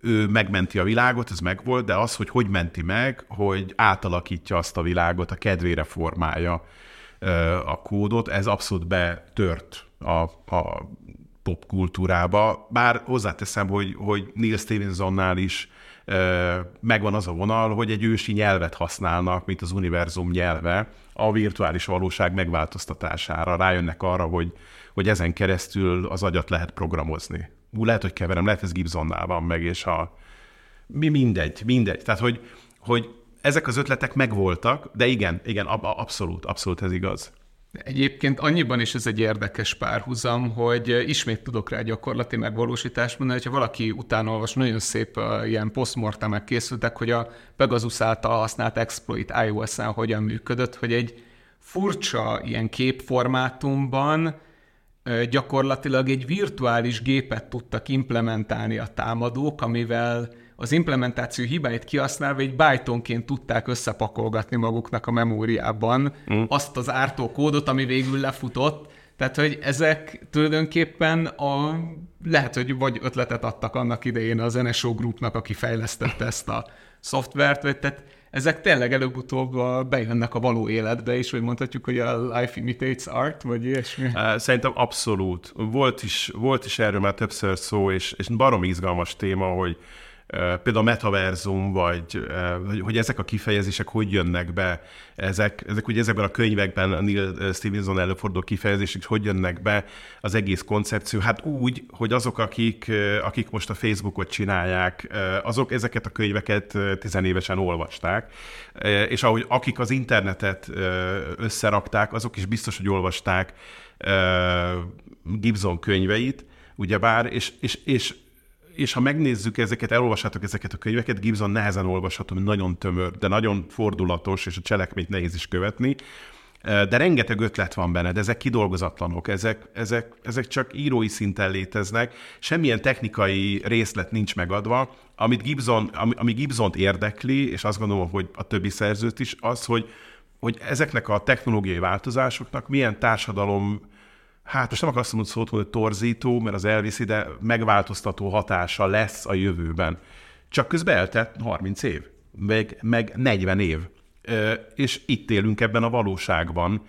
ő megmenti a világot, ez megvolt, de az, hogy hogy menti meg, hogy átalakítja azt a világot, a kedvére formálja a kódot, ez abszolút betört a, a popkultúrába, bár hozzáteszem, hogy, hogy Neil Stevensonnál is megvan az a vonal, hogy egy ősi nyelvet használnak, mint az univerzum nyelve, a virtuális valóság megváltoztatására. Rájönnek arra, hogy, hogy ezen keresztül az agyat lehet programozni. Ú, lehet, hogy keverem, lehet ez Gibsonnál van meg, és a... Mi mindegy, mindegy. Tehát, hogy, hogy ezek az ötletek megvoltak, de igen, igen, abszolút, abszolút ez igaz. Egyébként annyiban is ez egy érdekes párhuzam, hogy ismét tudok rá gyakorlati megvalósítást mondani, hogyha valaki utána nagyon szép ilyen postmortemek készültek, hogy a Pegasus által használt exploit iOS-en hogyan működött, hogy egy furcsa ilyen képformátumban gyakorlatilag egy virtuális gépet tudtak implementálni a támadók, amivel az implementáció hibáit kihasználva egy bytonként tudták összepakolgatni maguknak a memóriában mm. azt az ártó kódot, ami végül lefutott, tehát, hogy ezek tulajdonképpen a, lehet, hogy vagy ötletet adtak annak idején az NSO Groupnak, aki fejlesztette ezt a szoftvert, vagy tehát ezek tényleg előbb-utóbb bejönnek a való életbe is, vagy mondhatjuk, hogy a life imitates art, vagy ilyesmi? Szerintem abszolút. Volt is, volt is erről már többször szó, és, és barom izgalmas téma, hogy például a metaverzum, vagy hogy ezek a kifejezések hogy jönnek be, ezek, ezek ugye ezekben a könyvekben a Neil Stevenson előforduló kifejezések hogy jönnek be az egész koncepció, hát úgy, hogy azok, akik, akik most a Facebookot csinálják, azok ezeket a könyveket tizenévesen olvasták, és ahogy akik az internetet összerakták, azok is biztos, hogy olvasták Gibson könyveit, ugyebár, és, és, és és ha megnézzük ezeket, elolvassátok ezeket a könyveket, Gibson nehezen olvasható, nagyon tömör, de nagyon fordulatos, és a cselekményt nehéz is követni. De rengeteg ötlet van benne, de ezek kidolgozatlanok, ezek, ezek, ezek csak írói szinten léteznek, semmilyen technikai részlet nincs megadva, amit Gibson, ami, ami Gibson-t érdekli, és azt gondolom, hogy a többi szerzőt is, az, hogy, hogy ezeknek a technológiai változásoknak milyen társadalom hát most nem akarsz mondani szót, hogy torzító, mert az elviszi, de megváltoztató hatása lesz a jövőben. Csak közben eltett 30 év, meg, meg 40 év. És itt élünk ebben a valóságban,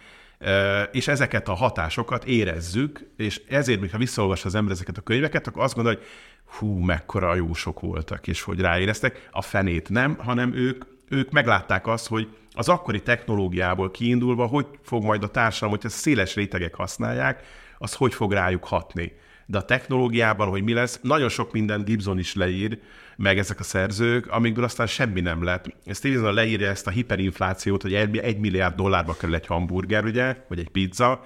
és ezeket a hatásokat érezzük, és ezért, mintha visszaolvas az ember ezeket a könyveket, akkor azt gondolja, hogy hú, mekkora jó sok voltak, és hogy ráéreztek. A fenét nem, hanem ők, ők meglátták azt, hogy az akkori technológiából kiindulva, hogy fog majd a társadalom, hogyha széles rétegek használják, az hogy fog rájuk hatni. De a technológiában, hogy mi lesz, nagyon sok minden Gibson is leír, meg ezek a szerzők, amikből aztán semmi nem lett. Stevenson leírja ezt a hiperinflációt, hogy egy, milliárd dollárba kerül egy hamburger, ugye, vagy egy pizza,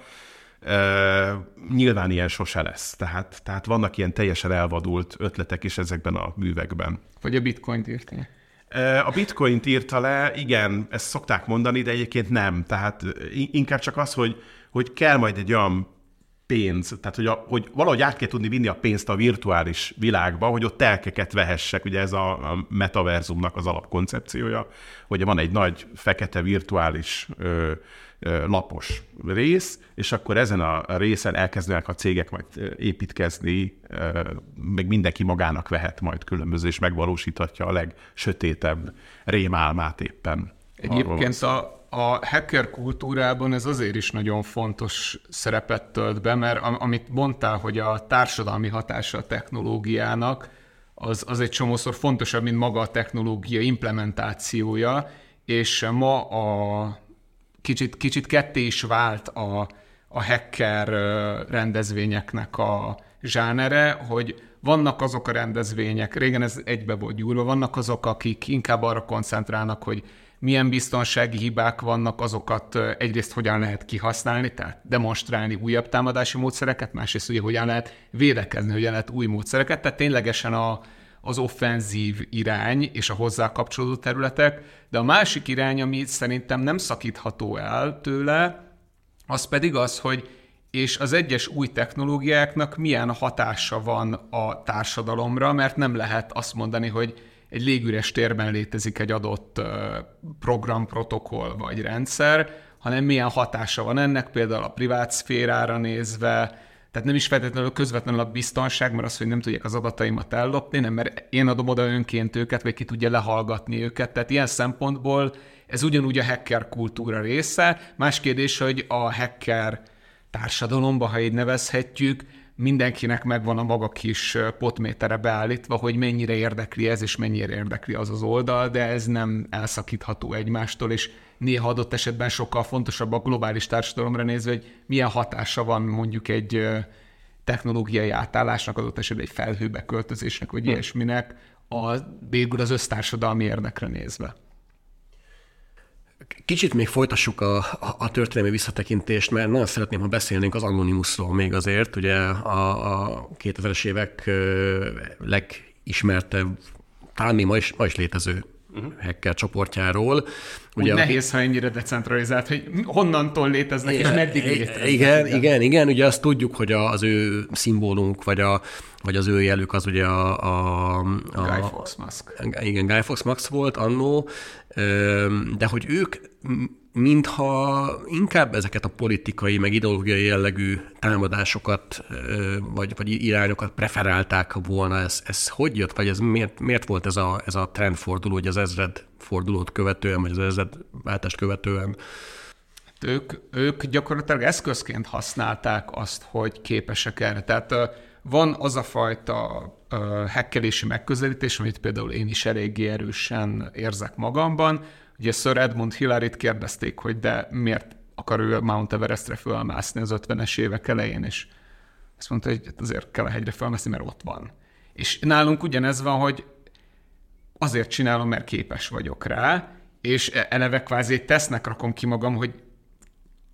Uh, nyilván ilyen sose lesz. Tehát, tehát vannak ilyen teljesen elvadult ötletek is ezekben a művekben. Vagy a bitcoint írtani. A bitcoint írta le, igen, ezt szokták mondani, de egyébként nem. Tehát inkább csak az, hogy, hogy kell majd egy olyan pénz, tehát hogy, a, hogy valahogy át kell tudni vinni a pénzt a virtuális világba, hogy ott telkeket vehessek, ugye ez a, a metaverzumnak az alapkoncepciója, hogy van egy nagy fekete virtuális ö, lapos rész, és akkor ezen a részen elkezdenek a cégek majd építkezni, meg mindenki magának vehet majd különböző, és megvalósíthatja a legsötétebb rémálmát éppen. Egyébként a, a hacker kultúrában ez azért is nagyon fontos szerepet tölt be, mert amit mondtál, hogy a társadalmi hatása a technológiának, az, az egy csomószor fontosabb, mint maga a technológia implementációja, és ma a kicsit, kicsit ketté is vált a, a hacker rendezvényeknek a zsánere, hogy vannak azok a rendezvények, régen ez egybe volt gyúrva, vannak azok, akik inkább arra koncentrálnak, hogy milyen biztonsági hibák vannak, azokat egyrészt hogyan lehet kihasználni, tehát demonstrálni újabb támadási módszereket, másrészt ugye hogyan lehet védekezni, hogyan lehet új módszereket, tehát ténylegesen a, az offenzív irány és a hozzá kapcsolódó területek, de a másik irány, ami szerintem nem szakítható el tőle, az pedig az, hogy és az egyes új technológiáknak milyen hatása van a társadalomra, mert nem lehet azt mondani, hogy egy légüres térben létezik egy adott program, protokoll vagy rendszer, hanem milyen hatása van ennek, például a privát szférára nézve, tehát nem is feltétlenül közvetlenül a biztonság, mert az, hogy nem tudják az adataimat ellopni, nem, mert én adom oda önként őket, vagy ki tudja lehallgatni őket. Tehát ilyen szempontból ez ugyanúgy a hacker kultúra része. Más kérdés, hogy a hacker társadalomba, ha így nevezhetjük, mindenkinek megvan a maga kis potmétere beállítva, hogy mennyire érdekli ez, és mennyire érdekli az az oldal, de ez nem elszakítható egymástól, és néha adott esetben sokkal fontosabb a globális társadalomra nézve, hogy milyen hatása van mondjuk egy technológiai átállásnak, adott esetben egy felhőbe költözésnek, vagy hm. ilyesminek, a, végül az össztársadalmi érdekre nézve. Kicsit még folytassuk a, a, a történelmi visszatekintést, mert nagyon szeretném, ha beszélnénk az Anonymousról még azért. Ugye a, a 2000-es évek legismertebb, talán még ma is, ma is létező uh-huh. hacker csoportjáról. Ugye Úgy nehéz, ha ennyire decentralizált, hogy honnantól léteznek, igen, és meddig léteznek. Igen, igen, igen, ugye azt tudjuk, hogy az ő szimbólunk, vagy, a, vagy az ő jelük az ugye a... a, a Guy Fawkes Musk. Igen, Guy Fawkes Musk volt annó, de hogy ők mintha inkább ezeket a politikai, meg ideológiai jellegű támadásokat, vagy, vagy irányokat preferálták volna. Ez, ez hogy jött, vagy ez miért, miért volt ez a, ez a trendforduló, hogy az ezred fordulót követően, vagy az ezred váltást követően? Hát ők, ők gyakorlatilag eszközként használták azt, hogy képesek erre. Tehát van az a fajta hekkelési megközelítés, amit például én is eléggé erősen érzek magamban, Ugye Sir Edmund Hillary-t kérdezték, hogy de miért akar ő Mount Everestre fölmászni az 50-es évek elején, és azt mondta, hogy hát azért kell a hegyre fölmászni, mert ott van. És nálunk ugyanez van, hogy azért csinálom, mert képes vagyok rá, és e- eleve kvázi egy tesznek rakom ki magam, hogy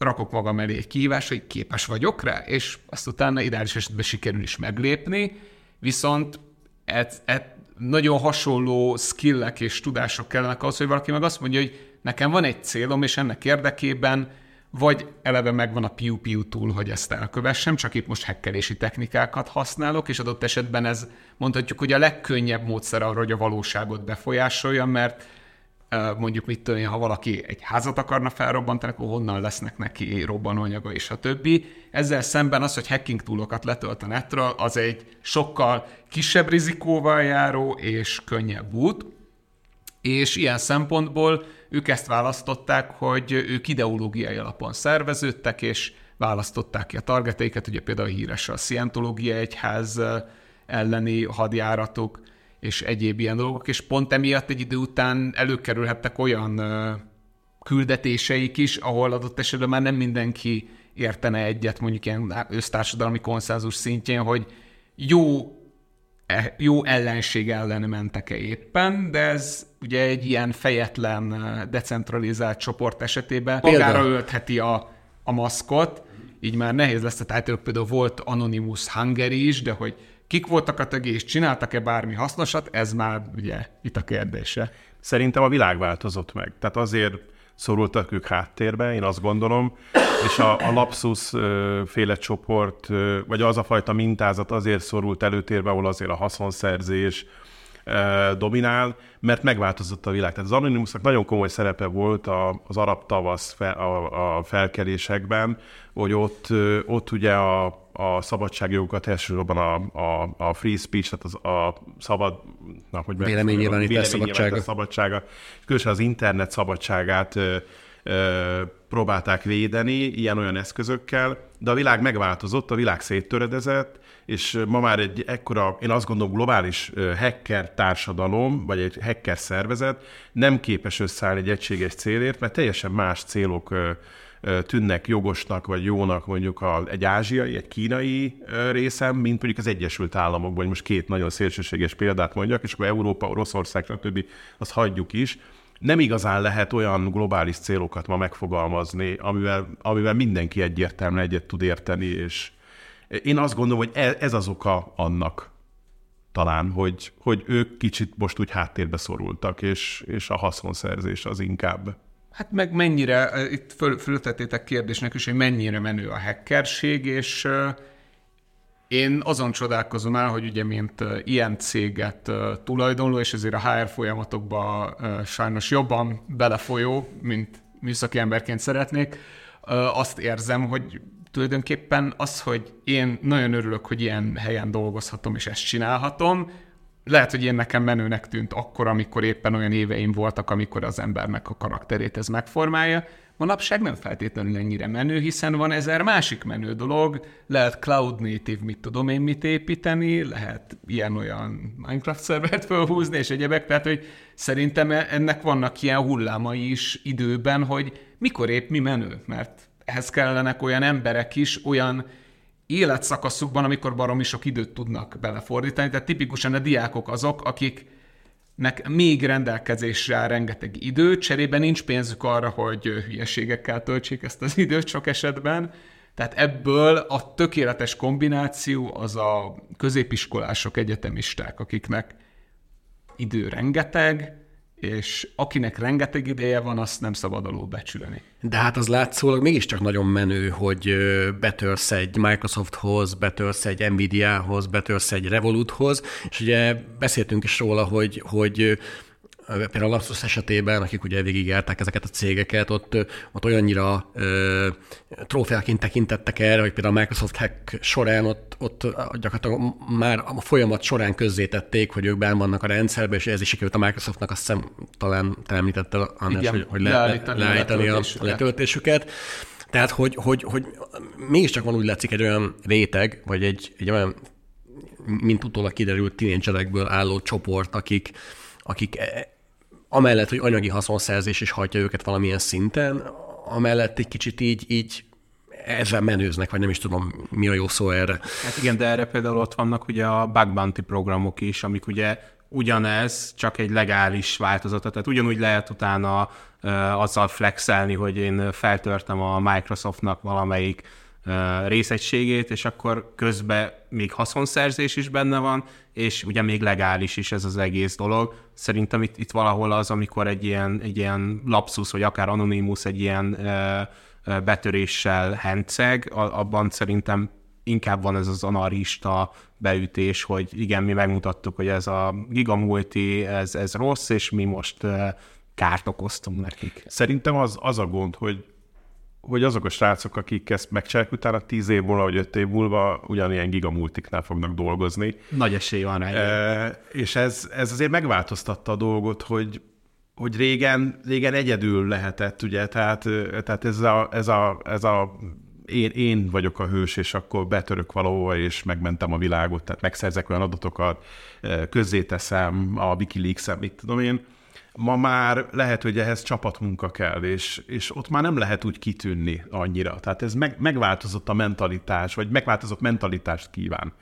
rakok magam elé egy kihívás, hogy képes vagyok rá, és azt utána ideális esetben sikerül is meglépni, viszont et, et, nagyon hasonló skillek és tudások kellenek ahhoz, hogy valaki meg azt mondja, hogy nekem van egy célom, és ennek érdekében vagy eleve megvan a piu-piu túl, hogy ezt elkövessem, csak itt most hekkelési technikákat használok, és adott esetben ez mondhatjuk, hogy a legkönnyebb módszer arra, hogy a valóságot befolyásolja, mert mondjuk mit tudom ha valaki egy házat akarna felrobbantani, akkor honnan lesznek neki robbanóanyaga és a többi. Ezzel szemben az, hogy hacking túlokat letölt a netről, az egy sokkal kisebb rizikóval járó és könnyebb út, és ilyen szempontból ők ezt választották, hogy ők ideológiai alapon szerveződtek, és választották ki a targeteiket, ugye például híres a Scientológia egyház elleni hadjáratok, és egyéb ilyen dolgok, és pont emiatt egy idő után előkerülhettek olyan küldetéseik is, ahol adott esetben már nem mindenki értene egyet mondjuk ilyen össztársadalmi konszenzus szintjén, hogy jó, e, jó ellenség ellen mentek-e éppen, de ez ugye egy ilyen fejetlen, decentralizált csoport esetében magára öltheti a, a maszkot, így már nehéz lesz, tehát például volt Anonymous Hungary is, de hogy Kik voltak a tagjai, és csináltak-e bármi hasznosat, ez már ugye itt a kérdése. Szerintem a világ változott meg. Tehát azért szorultak ők háttérbe, én azt gondolom, és a, a Lapsus féle csoport, vagy az a fajta mintázat azért szorult előtérbe, ahol azért a haszonszerzés, dominál, mert megváltozott a világ. Tehát az Anonymousnak nagyon komoly szerepe volt az arab tavasz fel, a, a felkelésekben, hogy ott, ott ugye a, a szabadságjogokat, elsősorban a, a, a free speech, tehát az, a szabad... Na, hogy véleménynyilvánítás szabadsága. szabadsága. Különösen az internet szabadságát ö, ö, próbálták védeni ilyen-olyan eszközökkel, de a világ megváltozott, a világ széttöredezett, és ma már egy ekkora, én azt gondolom, globális hacker társadalom, vagy egy hacker szervezet nem képes összeállni egy egységes célért, mert teljesen más célok tűnnek jogosnak vagy jónak mondjuk a, egy ázsiai, egy kínai részem, mint mondjuk az Egyesült Államokban, vagy most két nagyon szélsőséges példát mondjak, és akkor Európa, Oroszország, stb. azt hagyjuk is. Nem igazán lehet olyan globális célokat ma megfogalmazni, amivel, amivel mindenki egyértelműen egyet tud érteni, és én azt gondolom, hogy e, ez az oka annak, talán, hogy, hogy ők kicsit most úgy háttérbe szorultak, és, és a haszonszerzés az inkább. Hát meg mennyire, itt föl, föltettétek kérdésnek is, hogy mennyire menő a hackerség, és uh, én azon csodálkozom el, hogy ugye mint ilyen céget tulajdonló, és ezért a HR folyamatokba sajnos jobban belefolyó, mint műszaki emberként szeretnék, azt érzem, hogy tulajdonképpen az, hogy én nagyon örülök, hogy ilyen helyen dolgozhatom, és ezt csinálhatom, lehet, hogy én nekem menőnek tűnt akkor, amikor éppen olyan éveim voltak, amikor az embernek a karakterét ez megformálja. Manapság nem feltétlenül ennyire menő, hiszen van ezer másik menő dolog, lehet cloud native, mit tudom én mit építeni, lehet ilyen-olyan Minecraft szervert felhúzni, és egyebek, tehát hogy szerintem ennek vannak ilyen hullámai is időben, hogy mikor épp mi menő, mert ehhez kellenek olyan emberek is, olyan életszakaszukban, amikor baromi sok időt tudnak belefordítani. Tehát tipikusan a diákok azok, akiknek még rendelkezésre áll rengeteg idő, cserébe nincs pénzük arra, hogy hülyeségekkel töltsék ezt az időt sok esetben. Tehát ebből a tökéletes kombináció az a középiskolások, egyetemisták, akiknek idő rengeteg, és akinek rengeteg ideje van, azt nem szabad alul becsülni. De hát az látszólag mégiscsak nagyon menő, hogy betörsz egy Microsofthoz, betörsz egy Nvidia-hoz, betörsz egy Revoluthoz, és ugye beszéltünk is róla, hogy, hogy például a Lapsus esetében, akik ugye végigjárták ezeket a cégeket, ott, ott olyannyira ö, trófeaként tekintettek erre, hogy például a Microsoft hack során ott, ott gyakorlatilag már a folyamat során közzétették, hogy ők benn vannak a rendszerbe, és ez is sikerült a Microsoftnak, azt hiszem talán te említette, András, hogy, hogy le, leállítani, leállítani a, a letöltésüket. Tehát, hogy, hogy, hogy mégiscsak van úgy látszik egy olyan réteg, vagy egy, egy olyan, mint utólag kiderült, tínédzserekből álló csoport, akik, akik amellett, hogy anyagi haszonszerzés is hagyja őket valamilyen szinten, amellett egy kicsit így, így ezzel menőznek, vagy nem is tudom, mi a jó szó erre. Hát igen, de erre például ott vannak ugye a bug bounty programok is, amik ugye ugyanez, csak egy legális változata, tehát ugyanúgy lehet utána uh, azzal flexelni, hogy én feltörtem a Microsoftnak valamelyik részegységét, és akkor közben még haszonszerzés is benne van, és ugye még legális is ez az egész dolog. Szerintem itt, itt valahol az, amikor egy ilyen, egy ilyen lapsus, vagy akár anonimus egy ilyen betöréssel henceg, abban szerintem inkább van ez az anarista beütés, hogy igen, mi megmutattuk, hogy ez a gigamulti, ez, ez rossz, és mi most kárt okoztunk nekik. Szerintem az, az a gond, hogy hogy azok a srácok, akik ezt megcsinálják, utána tíz év múlva, vagy öt év múlva ugyanilyen gigamultiknál fognak dolgozni. Nagy esély van rá. E, és ez, ez azért megváltoztatta a dolgot, hogy hogy régen, régen egyedül lehetett, ugye, tehát, tehát ez a, ez a, ez a én, én vagyok a hős, és akkor betörök valahova, és megmentem a világot, tehát megszerzek olyan adatokat, közzéteszem a Wikileaks-en, mit tudom én, ma már lehet, hogy ehhez csapatmunka kell, és, és ott már nem lehet úgy kitűnni annyira. Tehát ez meg, megváltozott a mentalitás, vagy megváltozott mentalitást kíván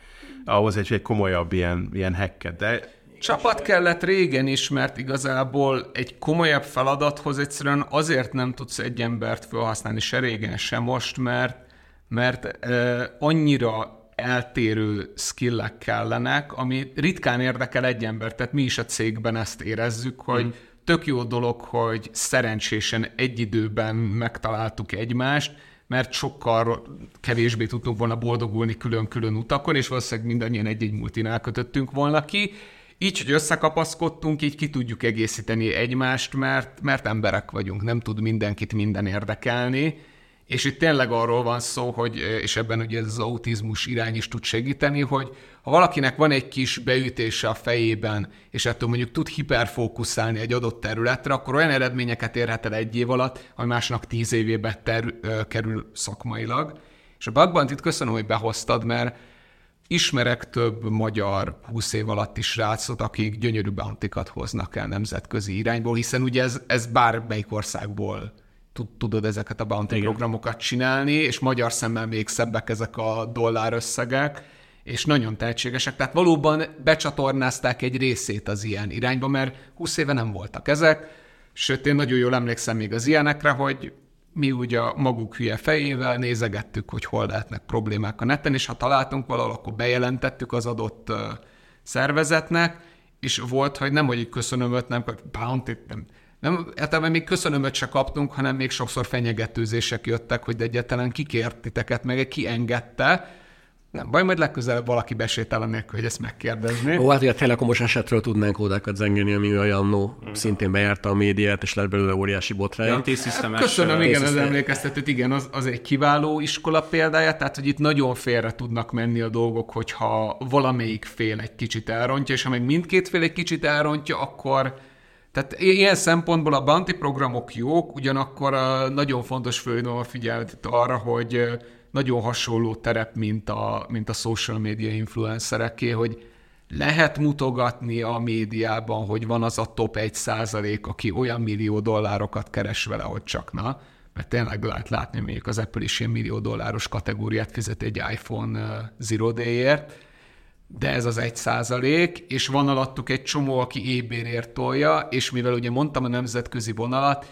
ahhoz egy, egy komolyabb ilyen, ilyen hacket. De Csapat kellett régen is, mert igazából egy komolyabb feladathoz egyszerűen azért nem tudsz egy embert felhasználni se régen, se most, mert, mert uh, annyira eltérő skillek kellenek, ami ritkán érdekel egy embert, tehát mi is a cégben ezt érezzük, hogy mm. tök jó dolog, hogy szerencsésen egy időben megtaláltuk egymást, mert sokkal kevésbé tudtunk volna boldogulni külön-külön utakon, és valószínűleg mindannyian egy-egy multinál kötöttünk volna ki. Így, hogy összekapaszkodtunk, így ki tudjuk egészíteni egymást, mert, mert emberek vagyunk, nem tud mindenkit minden érdekelni, és itt tényleg arról van szó, hogy, és ebben ugye ez az autizmus irány is tud segíteni, hogy ha valakinek van egy kis beütése a fejében, és ettől mondjuk tud hiperfókuszálni egy adott területre, akkor olyan eredményeket érhet el egy év alatt, ami másnak tíz évébe ter, ö, kerül szakmailag. És a Bugban itt köszönöm, hogy behoztad, mert ismerek több magyar 20 év alatt is srácot, akik gyönyörű bountikat hoznak el nemzetközi irányból, hiszen ugye ez, ez bármelyik országból tudod ezeket a bounty Igen. programokat csinálni, és magyar szemmel még szebbek ezek a dollár összegek, és nagyon tehetségesek. Tehát valóban becsatornázták egy részét az ilyen irányba, mert 20 éve nem voltak ezek, sőt, én nagyon jól emlékszem még az ilyenekre, hogy mi ugye a maguk hülye fejével nézegettük, hogy hol lehetnek problémák a neten, és ha találtunk valahol, akkor bejelentettük az adott szervezetnek, és volt, hogy nem, hogy köszönömöt, nem, bounty, nem, nem, általában még köszönömöt se kaptunk, hanem még sokszor fenyegetőzések jöttek, hogy egyáltalán kikért titeket, meg ki engedte, nem baj, majd legközelebb valaki besétál nélkül, hogy ezt megkérdezni. Ó, hát, hogy a telekomos esetről tudnánk ódákat zengeni, ami olyan no, szintén bejárta a médiát, és lett belőle óriási botrány. Ja, Köszönöm, igen, az emlékeztetőt, igen, az, az egy kiváló iskola példája, tehát, hogy itt nagyon félre tudnak menni a dolgok, hogyha valamelyik fél egy kicsit elrontja, és ha meg mindkét fél egy kicsit elrontja, akkor tehát ilyen szempontból a bounty programok jók, ugyanakkor a nagyon fontos fölhívom a figyelmet arra, hogy nagyon hasonló terep, mint a, mint a social media influencereké, hogy lehet mutogatni a médiában, hogy van az a top 1 százalék, aki olyan millió dollárokat keres vele, hogy csak na, mert tényleg lehet látni, mondjuk az Apple is ilyen millió dolláros kategóriát fizet egy iPhone Zero Day-ért, de ez az egy százalék, és van alattuk egy csomó, aki ébérért tolja, és mivel ugye mondtam a nemzetközi vonalat,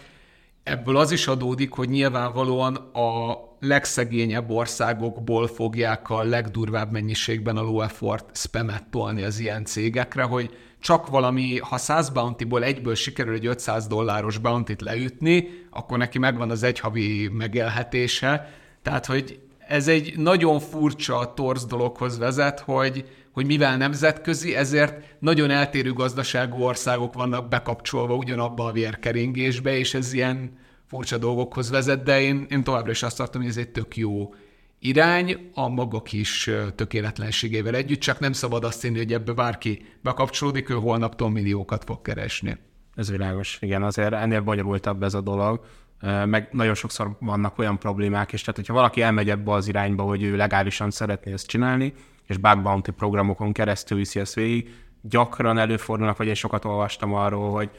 ebből az is adódik, hogy nyilvánvalóan a legszegényebb országokból fogják a legdurvább mennyiségben a low effort spamet tolni az ilyen cégekre, hogy csak valami, ha 100 bountyból egyből sikerül egy 500 dolláros bountyt leütni, akkor neki megvan az egy havi megélhetése. Tehát, hogy ez egy nagyon furcsa torz dologhoz vezet, hogy, hogy mivel nemzetközi, ezért nagyon eltérő gazdaságú országok vannak bekapcsolva ugyanabba a vérkeringésbe, és ez ilyen furcsa dolgokhoz vezet, de én, én továbbra is azt tartom, hogy ez egy tök jó irány, a maga kis tökéletlenségével együtt, csak nem szabad azt hinni, hogy ebbe bárki bekapcsolódik, ő holnaptól milliókat fog keresni. Ez világos, igen, azért ennél bonyolultabb ez a dolog, meg nagyon sokszor vannak olyan problémák, és tehát hogyha valaki elmegy ebbe az irányba, hogy ő legálisan szeretné ezt csinálni, és bug bounty programokon keresztül viszi ezt végig, gyakran előfordulnak, vagy én sokat olvastam arról, hogy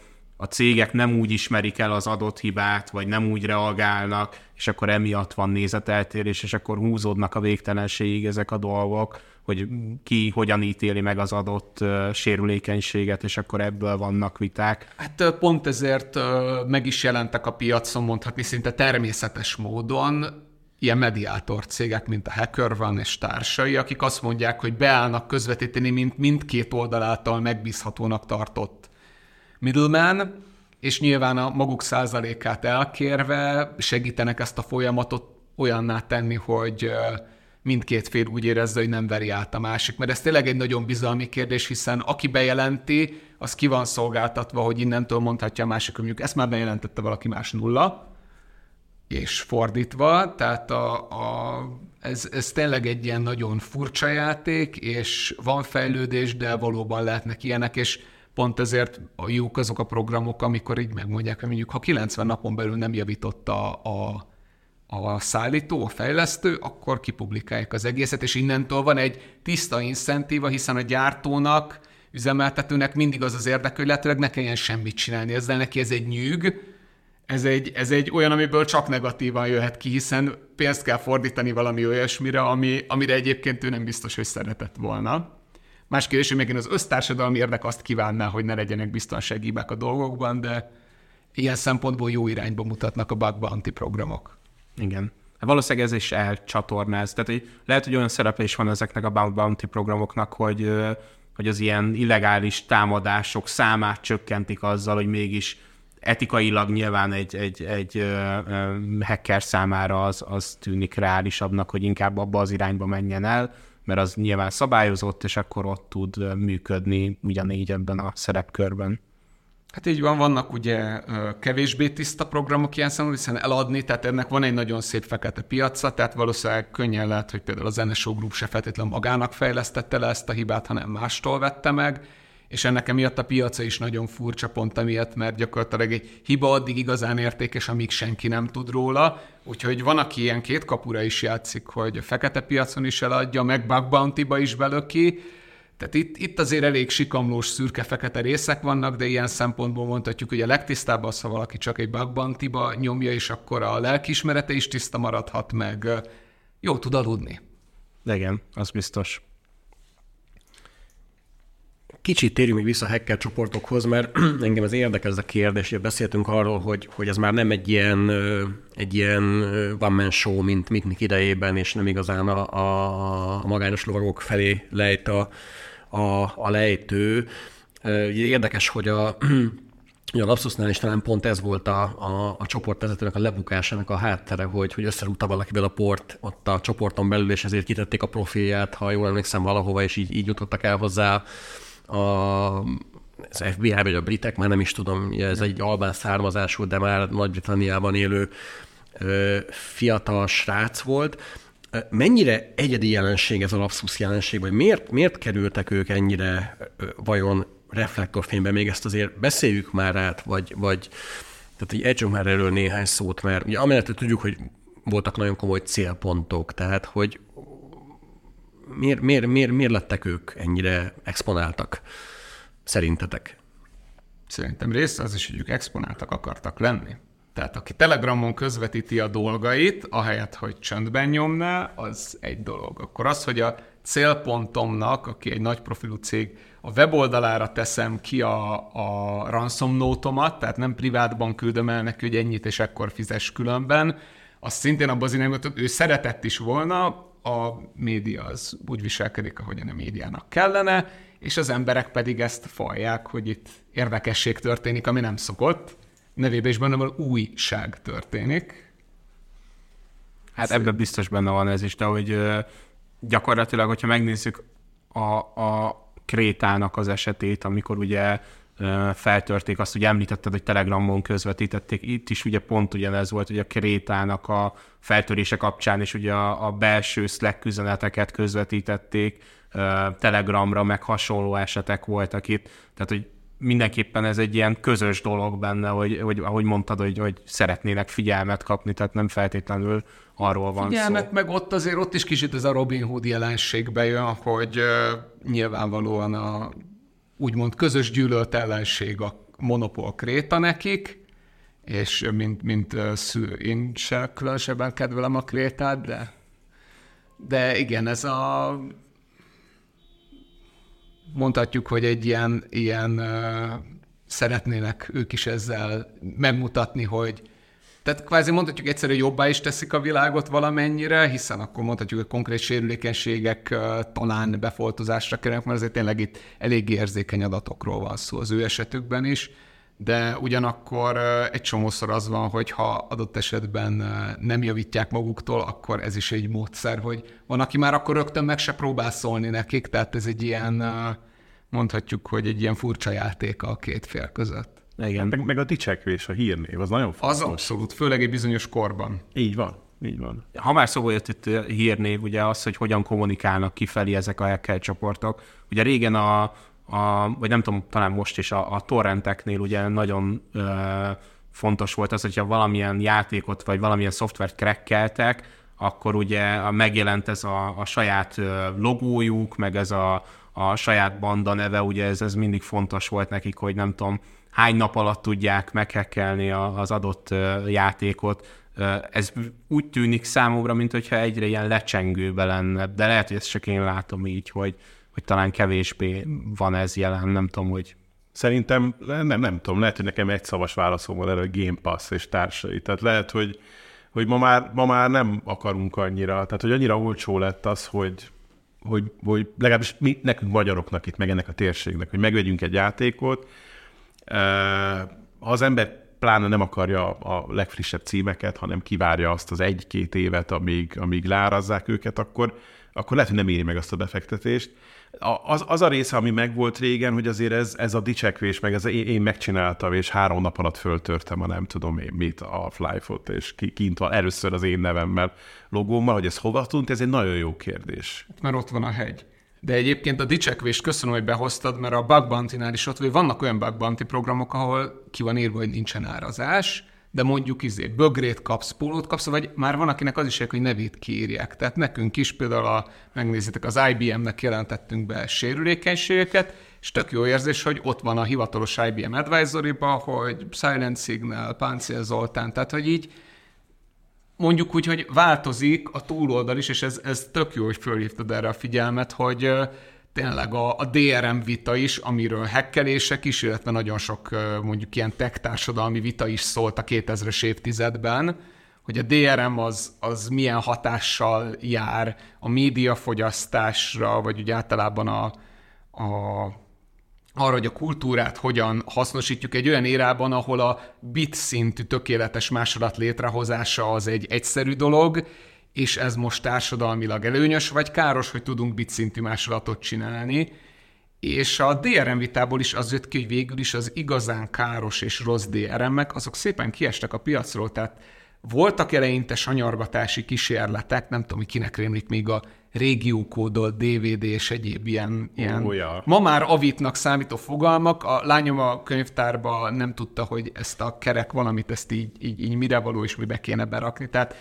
a cégek nem úgy ismerik el az adott hibát, vagy nem úgy reagálnak, és akkor emiatt van nézeteltérés, és akkor húzódnak a végtelenségig ezek a dolgok, hogy ki hogyan ítéli meg az adott sérülékenységet, és akkor ebből vannak viták. Hát pont ezért uh, meg is jelentek a piacon, mondhatni szinte természetes módon ilyen mediátor cégek, mint a Hacker van és társai, akik azt mondják, hogy beállnak közvetíteni, mint mindkét oldal által megbízhatónak tartott middleman, és nyilván a maguk százalékát elkérve segítenek ezt a folyamatot olyanná tenni, hogy mindkét fél úgy érezze, hogy nem veri át a másik. Mert ez tényleg egy nagyon bizalmi kérdés, hiszen aki bejelenti, az ki van szolgáltatva, hogy innentől mondhatja a másik, hogy mondjuk ezt már bejelentette valaki más nulla, és fordítva, tehát a, a, ez, ez tényleg egy ilyen nagyon furcsa játék, és van fejlődés, de valóban lehetnek ilyenek, és pont ezért a jók azok a programok, amikor így megmondják, hogy mondjuk ha 90 napon belül nem javította a, a szállító, a fejlesztő, akkor kipublikálják az egészet, és innentől van egy tiszta incentíva, hiszen a gyártónak, üzemeltetőnek mindig az az érdek, hogy lehetőleg ne kelljen semmit csinálni ezzel, neki ez egy nyűg, ez egy, ez egy olyan, amiből csak negatívan jöhet ki, hiszen pénzt kell fordítani valami olyasmire, ami, amire egyébként ő nem biztos, hogy szeretett volna. Más kérdés, hogy megint az össztársadalmi érdek azt kívánná, hogy ne legyenek biztonsági a dolgokban, de ilyen szempontból jó irányba mutatnak a bug bounty programok. Igen. Valószínűleg ez is elcsatornáz. Tehát hogy lehet, hogy olyan is van ezeknek a bug bounty programoknak, hogy, hogy az ilyen illegális támadások számát csökkentik azzal, hogy mégis etikailag nyilván egy, egy, egy hacker számára az, az tűnik reálisabbnak, hogy inkább abba az irányba menjen el, mert az nyilván szabályozott, és akkor ott tud működni ugyanígy ebben a szerepkörben. Hát így van, vannak ugye kevésbé tiszta programok ilyen szempontból, hiszen eladni, tehát ennek van egy nagyon szép fekete piaca, tehát valószínűleg könnyen lehet, hogy például az NSO Group se feltétlenül magának fejlesztette le ezt a hibát, hanem mástól vette meg, és ennek emiatt a piaca is nagyon furcsa pont emiatt, mert gyakorlatilag egy hiba addig igazán értékes, amíg senki nem tud róla, úgyhogy van, aki ilyen két kapura is játszik, hogy a fekete piacon is eladja, meg bug bounty-ba is belöki, Tehát itt, itt azért elég sikamlós, szürke-fekete részek vannak, de ilyen szempontból mondhatjuk, hogy a legtisztább az, ha valaki csak egy bug bounty-ba nyomja, és akkor a lelkiismerete is tiszta maradhat, meg jó tud aludni. Igen, az biztos. Kicsit térjünk még vissza a hacker csoportokhoz, mert engem ez érdekel ez a kérdés. Beszéltünk arról, hogy, hogy ez már nem egy ilyen, egy ilyen one-man show, mint Miknik idejében, és nem igazán a, a, a magányos lovagok felé lejt a, a, a lejtő. Érdekes, hogy a, a Lapsusnál is talán pont ez volt a, a, a csoportvezetőnek a lebukásának a háttere, hogy, hogy összerúgta valakivel a port ott a csoporton belül, és ezért kitették a profilját, ha jól emlékszem valahova, és így, így jutottak el hozzá a, az FBI vagy a britek, már nem is tudom, ez egy albán származású, de már Nagy-Britanniában élő fiatal srác volt. Mennyire egyedi jelenség ez a lapszus jelenség, vagy miért, miért kerültek ők ennyire vajon reflektorfényben? Még ezt azért beszéljük már át, vagy, vagy tehát így ejtsünk már erről néhány szót, mert ugye amellett tudjuk, hogy voltak nagyon komoly célpontok, tehát hogy miért, miért, miért, miért lettek ők ennyire exponáltak szerintetek? Szerintem rész az is, hogy ők exponáltak akartak lenni. Tehát aki Telegramon közvetíti a dolgait, ahelyett, hogy csöndben nyomná, az egy dolog. Akkor az, hogy a célpontomnak, aki egy nagy profilú cég, a weboldalára teszem ki a, a ransom notomat, tehát nem privátban küldöm el neki, hogy ennyit és ekkor fizes különben, az szintén abban az irányban, hogy ő szeretett is volna, a média az úgy viselkedik, ahogyan a médiának kellene, és az emberek pedig ezt falják, hogy itt érdekesség történik, ami nem szokott. Nevében is benne van újság történik. Hát ebben biztos benne van ez is, de hogy gyakorlatilag, hogyha megnézzük a, a Krétának az esetét, amikor ugye feltörték azt, hogy említetted, hogy Telegramon közvetítették. Itt is ugye pont ugyanez volt, hogy a Krétának a feltörése kapcsán is ugye a, a belső Slack üzeneteket közvetítették Telegramra, meg hasonló esetek voltak itt. Tehát, hogy mindenképpen ez egy ilyen közös dolog benne, hogy, hogy ahogy mondtad, hogy, hogy szeretnének figyelmet kapni, tehát nem feltétlenül arról van figyelmet, szó. meg ott azért ott is kicsit ez a Robin Hood jelenség bejön, hogy uh, nyilvánvalóan a úgymond közös gyűlölt ellenség a monopól kréta nekik, és mint, mint szű, én se különösebben kedvelem a krétát, de, de igen, ez a mondhatjuk, hogy egy ilyen, ilyen szeretnének ők is ezzel megmutatni, hogy tehát kvázi mondhatjuk egyszerű, jobbá is teszik a világot valamennyire, hiszen akkor mondhatjuk, hogy konkrét sérülékenységek talán befoltozásra kerülnek, mert azért tényleg itt elég érzékeny adatokról van szó az ő esetükben is, de ugyanakkor egy csomószor az van, hogy ha adott esetben nem javítják maguktól, akkor ez is egy módszer, hogy van, aki már akkor rögtön meg se próbál szólni nekik, tehát ez egy ilyen, mondhatjuk, hogy egy ilyen furcsa játék a két fél között. Igen. Meg, meg a dicsekvés, a hírnév, az nagyon fontos. Az abszolút, főleg egy bizonyos korban. Így van. Így van. Ha már szóval jött itt hírnév, ugye az, hogy hogyan kommunikálnak kifelé ezek a hacker csoportok. Ugye régen a, a vagy nem tudom, talán most is a, a torrenteknél ugye nagyon ö, fontos volt az, hogyha valamilyen játékot vagy valamilyen szoftvert krekkeltek, akkor ugye megjelent ez a, a saját logójuk, meg ez a, a saját banda neve, ugye ez, ez mindig fontos volt nekik, hogy nem tudom, hány nap alatt tudják meghekkelni az adott játékot. Ez úgy tűnik számomra, mint hogyha egyre ilyen lecsengőbe lenne, de lehet, hogy ezt csak én látom így, hogy, hogy talán kevésbé van ez jelen, nem tudom, hogy Szerintem, nem, nem tudom, lehet, hogy nekem egy szavas válaszom van erre, a Game Pass és társai. Tehát lehet, hogy, hogy ma, már, ma már nem akarunk annyira, tehát hogy annyira olcsó lett az, hogy, hogy, hogy legalábbis mi, nekünk magyaroknak itt, meg ennek a térségnek, hogy megvegyünk egy játékot, ha az ember pláne nem akarja a legfrissebb címeket, hanem kivárja azt az egy-két évet, amíg, amíg lárazzák őket, akkor, akkor lehet, hogy nem éri meg azt a befektetést. Az, az a része, ami megvolt régen, hogy azért ez, ez a dicsekvés, meg ez én, én megcsináltam, és három nap alatt föltörtem a nem tudom én mit, a Flyfot, és kint van először az én nevemmel, logómmal, hogy ez hova tunt, ez egy nagyon jó kérdés. Mert ott van a hegy. De egyébként a dicsekvést köszönöm, hogy behoztad, mert a Bug Bounty-nál is ott, hogy vannak olyan Bug Bounty programok, ahol ki van írva, hogy nincsen árazás, de mondjuk izé bögrét kapsz, pólót kapsz, vagy már van, akinek az is hogy nevét kiírják. Tehát nekünk is például, a, megnézitek, az IBM-nek jelentettünk be sérülékenységeket, és tök jó érzés, hogy ott van a hivatalos IBM advisory hogy Silent Signal, Páncél Zoltán, tehát hogy így mondjuk úgy, hogy változik a túloldal is, és ez, ez tök jó, hogy fölhívtad erre a figyelmet, hogy tényleg a, a DRM vita is, amiről hekkelések is, illetve nagyon sok mondjuk ilyen tech társadalmi vita is szólt a 2000-es évtizedben, hogy a DRM az, az milyen hatással jár a médiafogyasztásra, vagy úgy általában a, a, arra, hogy a kultúrát hogyan hasznosítjuk egy olyan érában, ahol a bit szintű tökéletes másolat létrehozása az egy egyszerű dolog, és ez most társadalmilag előnyös, vagy káros, hogy tudunk bit szintű másolatot csinálni. És a DRM vitából is az jött ki, hogy végül is az igazán káros és rossz DRM-ek, azok szépen kiestek a piacról, tehát voltak eleinte sanyargatási kísérletek, nem tudom, hogy kinek rémlik még a régiókódolt DVD és egyéb ilyen, ilyen oh, ja. ma már avitnak számító fogalmak. A lányom a könyvtárba nem tudta, hogy ezt a kerek valamit, ezt így, így, így mire való és mibe kéne berakni. Tehát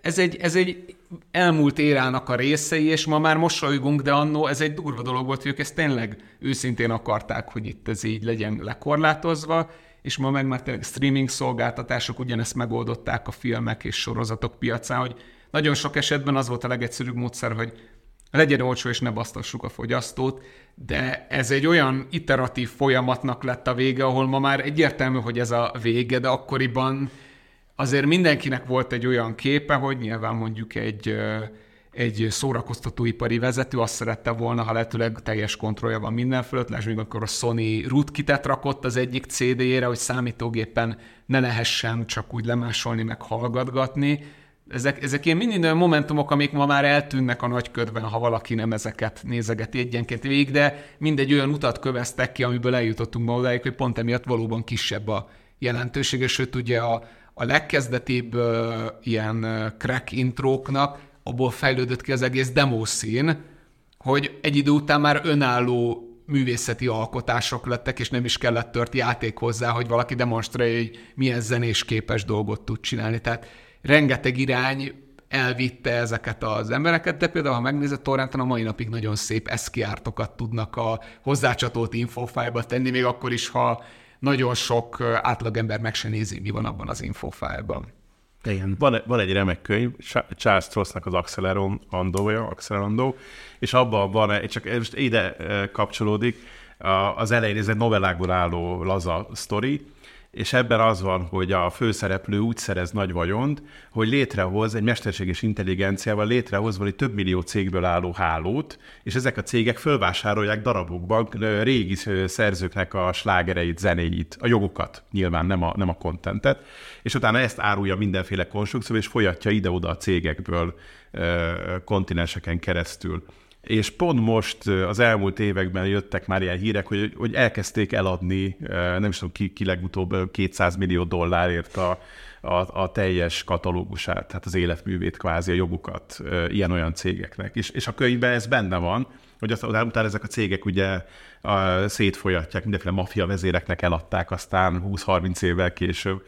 ez egy, ez egy elmúlt érának a részei, és ma már mosolygunk, de annó ez egy durva dolog volt, hogy ők ezt tényleg őszintén akarták, hogy itt ez így legyen lekorlátozva, és ma meg már tényleg streaming szolgáltatások ugyanezt megoldották a filmek és sorozatok piacán, hogy nagyon sok esetben az volt a legegyszerűbb módszer, hogy legyen olcsó és ne basztassuk a fogyasztót, de ez egy olyan iteratív folyamatnak lett a vége, ahol ma már egyértelmű, hogy ez a vége, de akkoriban azért mindenkinek volt egy olyan képe, hogy nyilván mondjuk egy, egy szórakoztatóipari vezető azt szerette volna, ha lehetőleg teljes kontrollja van minden fölött, lásd még akkor a Sony rootkitet rakott az egyik CD-jére, hogy számítógépen ne lehessen csak úgy lemásolni, meg hallgatgatni. Ezek, ezek ilyen mindig olyan momentumok, amik ma már eltűnnek a nagyködben, ha valaki nem ezeket nézegeti egyenként végig, de mindegy olyan utat köveztek ki, amiből eljutottunk ma odáig, hogy pont emiatt valóban kisebb a jelentősége, sőt ugye a, a legkezdetibb uh, ilyen crack intróknak abból fejlődött ki az egész demószín, hogy egy idő után már önálló művészeti alkotások lettek, és nem is kellett tört játék hozzá, hogy valaki demonstrálja, hogy milyen zenés képes dolgot tud csinálni. Tehát rengeteg irány elvitte ezeket az embereket, de például, ha megnézed torrenten, a mai napig nagyon szép eszkiártokat tudnak a hozzácsatolt infofájba tenni, még akkor is, ha nagyon sok átlagember meg se nézi, mi van abban az infofájban. Igen. Van, van egy remek könyv, Charles Strossnak az Accelerandója, Accelerandó, és abban van, csak most ide kapcsolódik, az elején ez egy novellákból álló laza sztori, és ebben az van, hogy a főszereplő úgy szerez nagy vagyont, hogy létrehoz egy mesterséges intelligenciával létrehoz valami több millió cégből álló hálót, és ezek a cégek fölvásárolják darabokban régi szerzőknek a slágereit, zenéit, a jogokat, nyilván nem a, nem a kontentet, és utána ezt árulja mindenféle konstrukció, és folyatja ide-oda a cégekből kontinenseken keresztül és pont most az elmúlt években jöttek már ilyen hírek, hogy, hogy elkezdték eladni, nem is tudom ki, ki legutóbb 200 millió dollárért a, a, a teljes katalógusát, tehát az életművét, kvázi a jogukat ilyen-olyan cégeknek. És, és a könyvben ez benne van, hogy aztán utána ezek a cégek ugye a, szétfolyatják, mindenféle maffia vezéreknek eladták aztán 20-30 évvel később.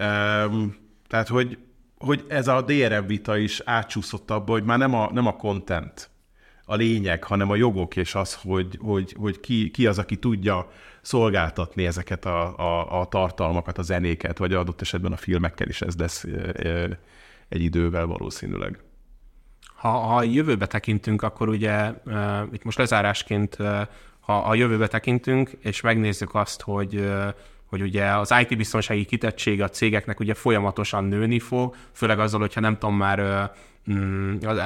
Um, tehát, hogy, hogy ez a DRM vita is átsúszott abba, hogy már nem a, nem a content, a lényeg, hanem a jogok, és az, hogy, hogy, hogy ki, ki az, aki tudja szolgáltatni ezeket a, a, a tartalmakat, a zenéket, vagy adott esetben a filmekkel is ez lesz egy idővel valószínűleg. Ha, ha jövőbe tekintünk, akkor ugye itt most lezárásként, ha a jövőbe tekintünk, és megnézzük azt, hogy hogy ugye az IT-biztonsági kitettség a cégeknek ugye folyamatosan nőni fog, főleg azzal, hogyha nem tudom már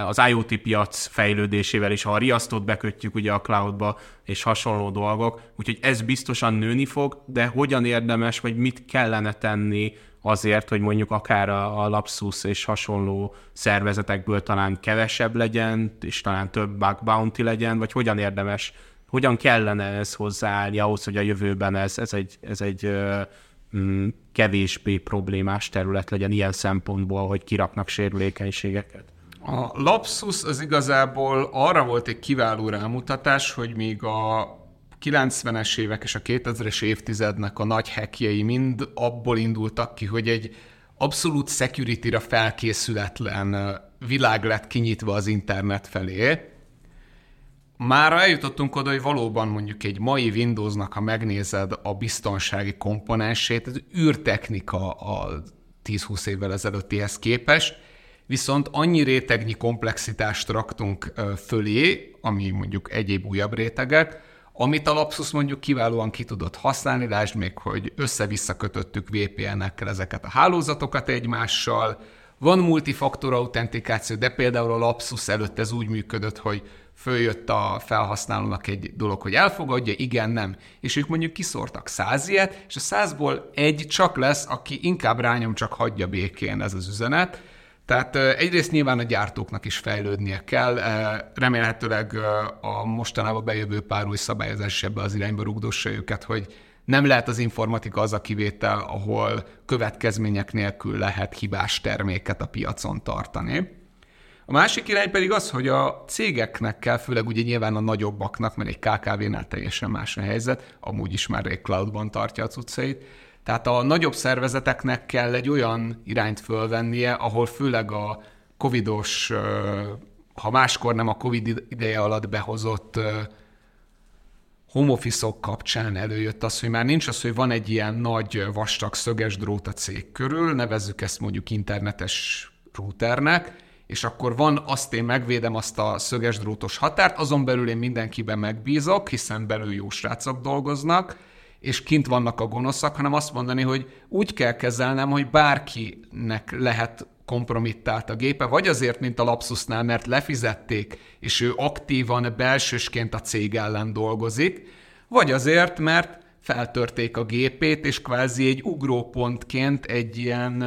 az IoT piac fejlődésével is, ha a riasztót bekötjük ugye a cloudba, és hasonló dolgok, úgyhogy ez biztosan nőni fog, de hogyan érdemes, vagy mit kellene tenni azért, hogy mondjuk akár a, a Lapsus és hasonló szervezetekből talán kevesebb legyen, és talán több bug bounty legyen, vagy hogyan érdemes, hogyan kellene ez hozzáállni ahhoz, hogy a jövőben ez, ez egy, ez egy mm, kevésbé problémás terület legyen ilyen szempontból, hogy kiraknak sérülékenységeket? A Lapsus az igazából arra volt egy kiváló rámutatás, hogy még a 90-es évek és a 2000-es évtizednek a nagy hackjei mind abból indultak ki, hogy egy abszolút security-ra felkészületlen világ lett kinyitva az internet felé. Már eljutottunk oda, hogy valóban mondjuk egy mai Windowsnak, ha megnézed a biztonsági komponensét, ez űrtechnika a 10-20 évvel ezelőttihez képest, viszont annyi rétegnyi komplexitást raktunk fölé, ami mondjuk egyéb újabb rétegek, amit a Lapsus mondjuk kiválóan ki tudott használni, lásd még, hogy össze-vissza kötöttük VPN-ekkel ezeket a hálózatokat egymással, van multifaktor autentikáció, de például a Lapsus előtt ez úgy működött, hogy följött a felhasználónak egy dolog, hogy elfogadja, igen, nem. És ők mondjuk kiszórtak száz ilyet, és a százból egy csak lesz, aki inkább rányom, csak hagyja békén ez az üzenet. Tehát egyrészt nyilván a gyártóknak is fejlődnie kell, remélhetőleg a mostanában bejövő pár új szabályozás ebbe az irányba rugdossa őket, hogy nem lehet az informatika az a kivétel, ahol következmények nélkül lehet hibás terméket a piacon tartani. A másik irány pedig az, hogy a cégeknek kell, főleg ugye nyilván a nagyobbaknak, mert egy KKV-nál teljesen más a helyzet, amúgy is már egy cloudban tartja a cuccait, tehát a nagyobb szervezeteknek kell egy olyan irányt fölvennie, ahol főleg a covidos, ha máskor nem a covid ideje alatt behozott home kapcsán előjött az, hogy már nincs az, hogy van egy ilyen nagy vastag szöges drót a cég körül, nevezzük ezt mondjuk internetes routernek, és akkor van azt én megvédem azt a szöges drótos határt, azon belül én mindenkiben megbízok, hiszen belül jó srácok dolgoznak, és kint vannak a gonoszak, hanem azt mondani, hogy úgy kell kezelnem, hogy bárkinek lehet kompromittált a gépe, vagy azért, mint a Lapsusnál, mert lefizették, és ő aktívan belsősként a cég ellen dolgozik, vagy azért, mert feltörték a gépét, és kvázi egy ugrópontként egy ilyen,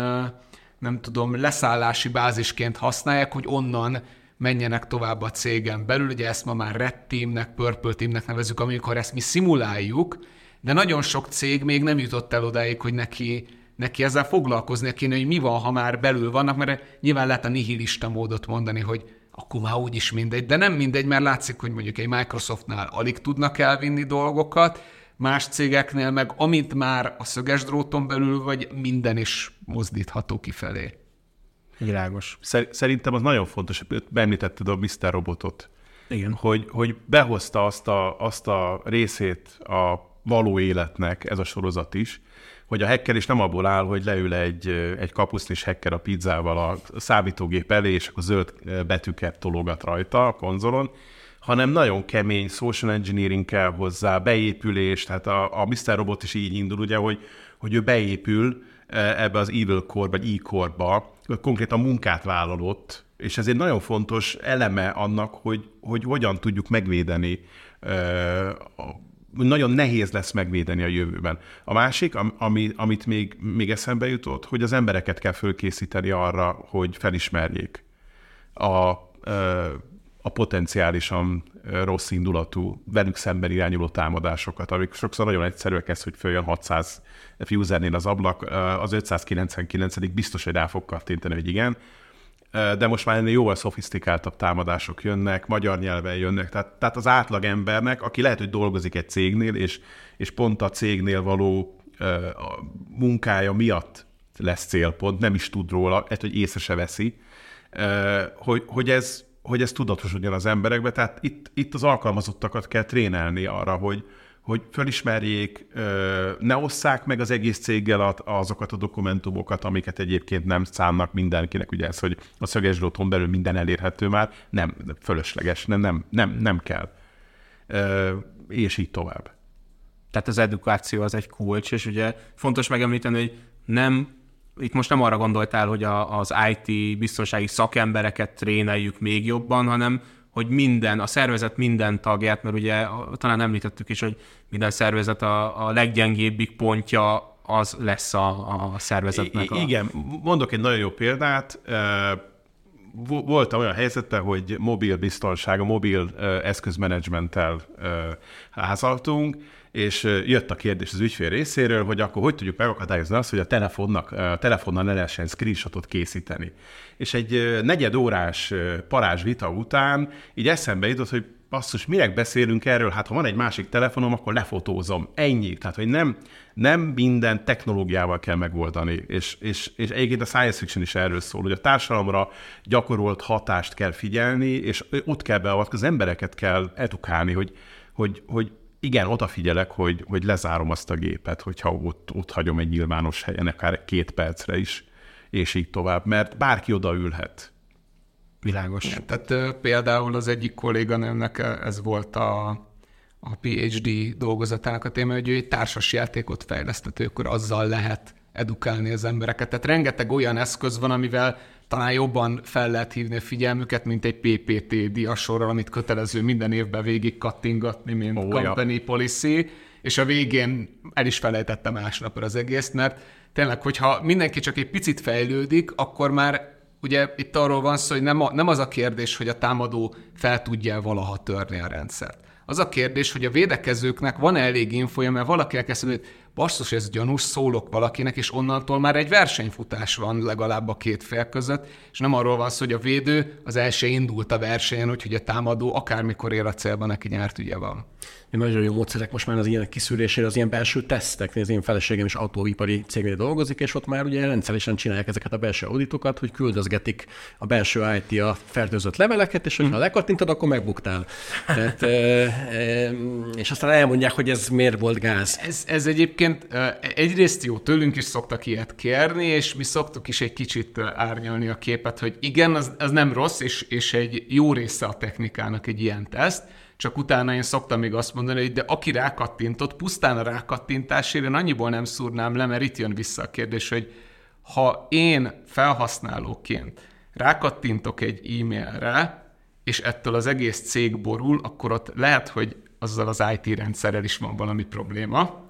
nem tudom, leszállási bázisként használják, hogy onnan menjenek tovább a cégen belül. Ugye ezt ma már Red Teamnek, Purple Teamnek nevezük, amikor ezt mi szimuláljuk, de nagyon sok cég még nem jutott el odáig, hogy neki, neki ezzel foglalkozni kéne, hogy mi van, ha már belül vannak, mert nyilván lehet a nihilista módot mondani, hogy akkor már úgyis mindegy, de nem mindegy, mert látszik, hogy mondjuk egy Microsoftnál alig tudnak elvinni dolgokat, más cégeknél meg amint már a szöges dróton belül vagy, minden is mozdítható kifelé. Világos. Szerintem az nagyon fontos, hogy beemlítetted a Mr. Robotot. Igen. Hogy, hogy behozta azt a, azt a részét a való életnek ez a sorozat is, hogy a hacker is nem abból áll, hogy leül egy, egy kapusznis hacker a pizzával a számítógép elé, és akkor zöld betűket tologat rajta a konzolon, hanem nagyon kemény social engineering kell hozzá, beépülés, tehát a, a Mr. Robot is így indul, ugye, hogy, hogy ő beépül ebbe az evil core, vagy e-core-ba, konkrétan munkát vállalott, és ez egy nagyon fontos eleme annak, hogy, hogy hogyan tudjuk megvédeni nagyon nehéz lesz megvédeni a jövőben. A másik, ami, amit még, még eszembe jutott, hogy az embereket kell fölkészíteni arra, hogy felismerjék a, a potenciálisan rossz indulatú, velük szemben irányuló támadásokat, amik sokszor nagyon egyszerűek ez, hogy följön 600 usernél az ablak, az 599 biztos, hogy rá fog kattintani, hogy igen, de most már ennél jóval szofisztikáltabb támadások jönnek, magyar nyelven jönnek, tehát, tehát az átlag embernek, aki lehet, hogy dolgozik egy cégnél, és, és pont a cégnél való a munkája miatt lesz célpont, nem is tud róla, egy, hogy észre se veszi, hogy, hogy ez, hogy ez tudatosodjon az emberekbe, tehát itt, itt az alkalmazottakat kell trénelni arra, hogy, hogy fölismerjék, ne osszák meg az egész céggel azokat a dokumentumokat, amiket egyébként nem szánnak mindenkinek, ugye ez, hogy a szöges dróton belül minden elérhető már, nem, fölösleges, nem, nem, nem, nem kell. És így tovább. Tehát az edukáció az egy kulcs, és ugye fontos megemlíteni, hogy nem itt most nem arra gondoltál, hogy a, az IT biztonsági szakembereket tréneljük még jobban, hanem hogy minden, a szervezet minden tagját, mert ugye talán említettük is, hogy minden szervezet a, a leggyengébbik pontja az lesz a, a szervezetnek. A... Igen, mondok egy nagyon jó példát. Volt olyan helyzete, hogy mobil biztonság, a mobil eszközmenedzsmenttel házaltunk, és jött a kérdés az ügyfél részéről, hogy akkor hogy tudjuk megakadályozni azt, hogy a, telefonnak, a telefonnal ne lehessen screenshotot készíteni. És egy negyed órás parázs vita után így eszembe jutott, hogy basszus, minek beszélünk erről? Hát ha van egy másik telefonom, akkor lefotózom. Ennyi. Tehát, hogy nem, nem minden technológiával kell megoldani. És, és, és egyébként a science fiction is erről szól, hogy a társadalomra gyakorolt hatást kell figyelni, és ott kell beavatkozni, az embereket kell edukálni, hogy, hogy, hogy igen, odafigyelek, hogy, hogy lezárom azt a gépet, hogyha ott, ott hagyom egy nyilvános helyen, akár két percre is, és így tovább, mert bárki odaülhet. Világos. Ja, tehát például az egyik kolléganőmnek ez volt a, a PhD dolgozatának a téma, hogy ő egy társas játékot fejlesztett, akkor azzal lehet edukálni az embereket. Tehát rengeteg olyan eszköz van, amivel talán jobban fel lehet hívni a figyelmüket, mint egy PPT diasorral, amit kötelező minden évben végig kattingatni, mint oh, company ja. policy, és a végén el is felejtettem másnapra az egész, mert tényleg, hogyha mindenki csak egy picit fejlődik, akkor már ugye itt arról van szó, hogy nem, a, nem az a kérdés, hogy a támadó fel tudja valaha törni a rendszert. Az a kérdés, hogy a védekezőknek van elég infoja, mert valaki elkezd hogy basszus, ez gyanús, szólok valakinek, és onnantól már egy versenyfutás van legalább a két fél között, és nem arról van szó, hogy a védő az első indult a versenyen, úgyhogy a támadó akármikor ér a célban, neki nyert ugye van nagyon jó módszerek most már az ilyen kiszűrésére, az ilyen belső tesztek. Az én feleségem is autóipari cégnél dolgozik, és ott már ugye rendszeresen csinálják ezeket a belső auditokat, hogy küldözgetik a belső IT a fertőzött leveleket, és hogyha mm. lekattintod, akkor megbuktál. Tehát, és aztán elmondják, hogy ez miért volt gáz. Ez, ez egyébként egyrészt jó, tőlünk is szoktak ilyet kérni, és mi szoktuk is egy kicsit árnyalni a képet, hogy igen, az, az nem rossz, és, és egy jó része a technikának egy ilyen teszt, csak utána én szoktam még azt mondani, hogy de aki rákattintott, pusztán a rákattintásért én annyiból nem szúrnám le, mert itt jön vissza a kérdés, hogy ha én felhasználóként rákattintok egy e-mailre, és ettől az egész cég borul, akkor ott lehet, hogy azzal az IT rendszerrel is van valami probléma,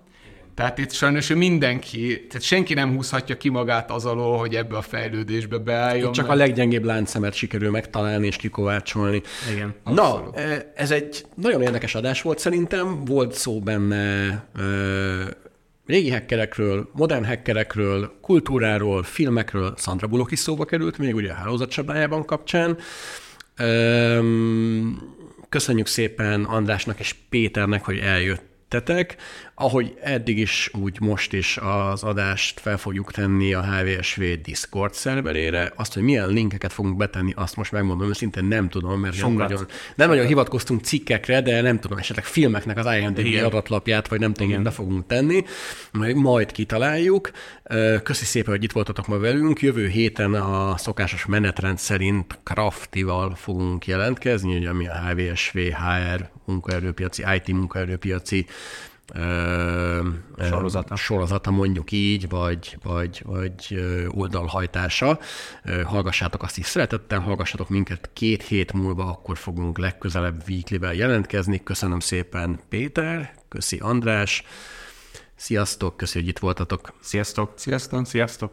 tehát itt sajnos mindenki, tehát senki nem húzhatja ki magát az alól, hogy ebbe a fejlődésbe beálljon. Itt csak mert... a leggyengébb láncszemet sikerül megtalálni és kikovácsolni. Igen. Na, e, ez egy nagyon érdekes adás volt szerintem. Volt szó benne régi hackerekről, modern hackerekről, kultúráról, filmekről, Sandra Bullock is szóba került, még ugye a hálózatcsapdájában kapcsán. Köszönjük szépen Andrásnak és Péternek, hogy eljöttetek. Ahogy eddig is, úgy most is az adást fel fogjuk tenni a HVSV Discord szerverére. Azt, hogy milyen linkeket fogunk betenni, azt most megmondom, szinte nem tudom, mert nem nagyon, nem nagyon hivatkoztunk cikkekre, de nem tudom, esetleg filmeknek az IMDb Igen. adatlapját, vagy nem tudom, be fogunk tenni, majd, majd kitaláljuk. Köszi szépen, hogy itt voltatok ma velünk. Jövő héten a szokásos menetrend szerint Craftival fogunk jelentkezni, ugye, ami a HVSV HR munkaerőpiaci, IT munkaerőpiaci sorozata. sorozata mondjuk így, vagy, vagy, vagy oldalhajtása. Hallgassátok azt is szeretettel, hallgassatok minket két hét múlva, akkor fogunk legközelebb weekly jelentkezni. Köszönöm szépen Péter, köszi András, sziasztok, köszi, hogy itt voltatok. Sziasztok. Sziasztok. Sziasztok.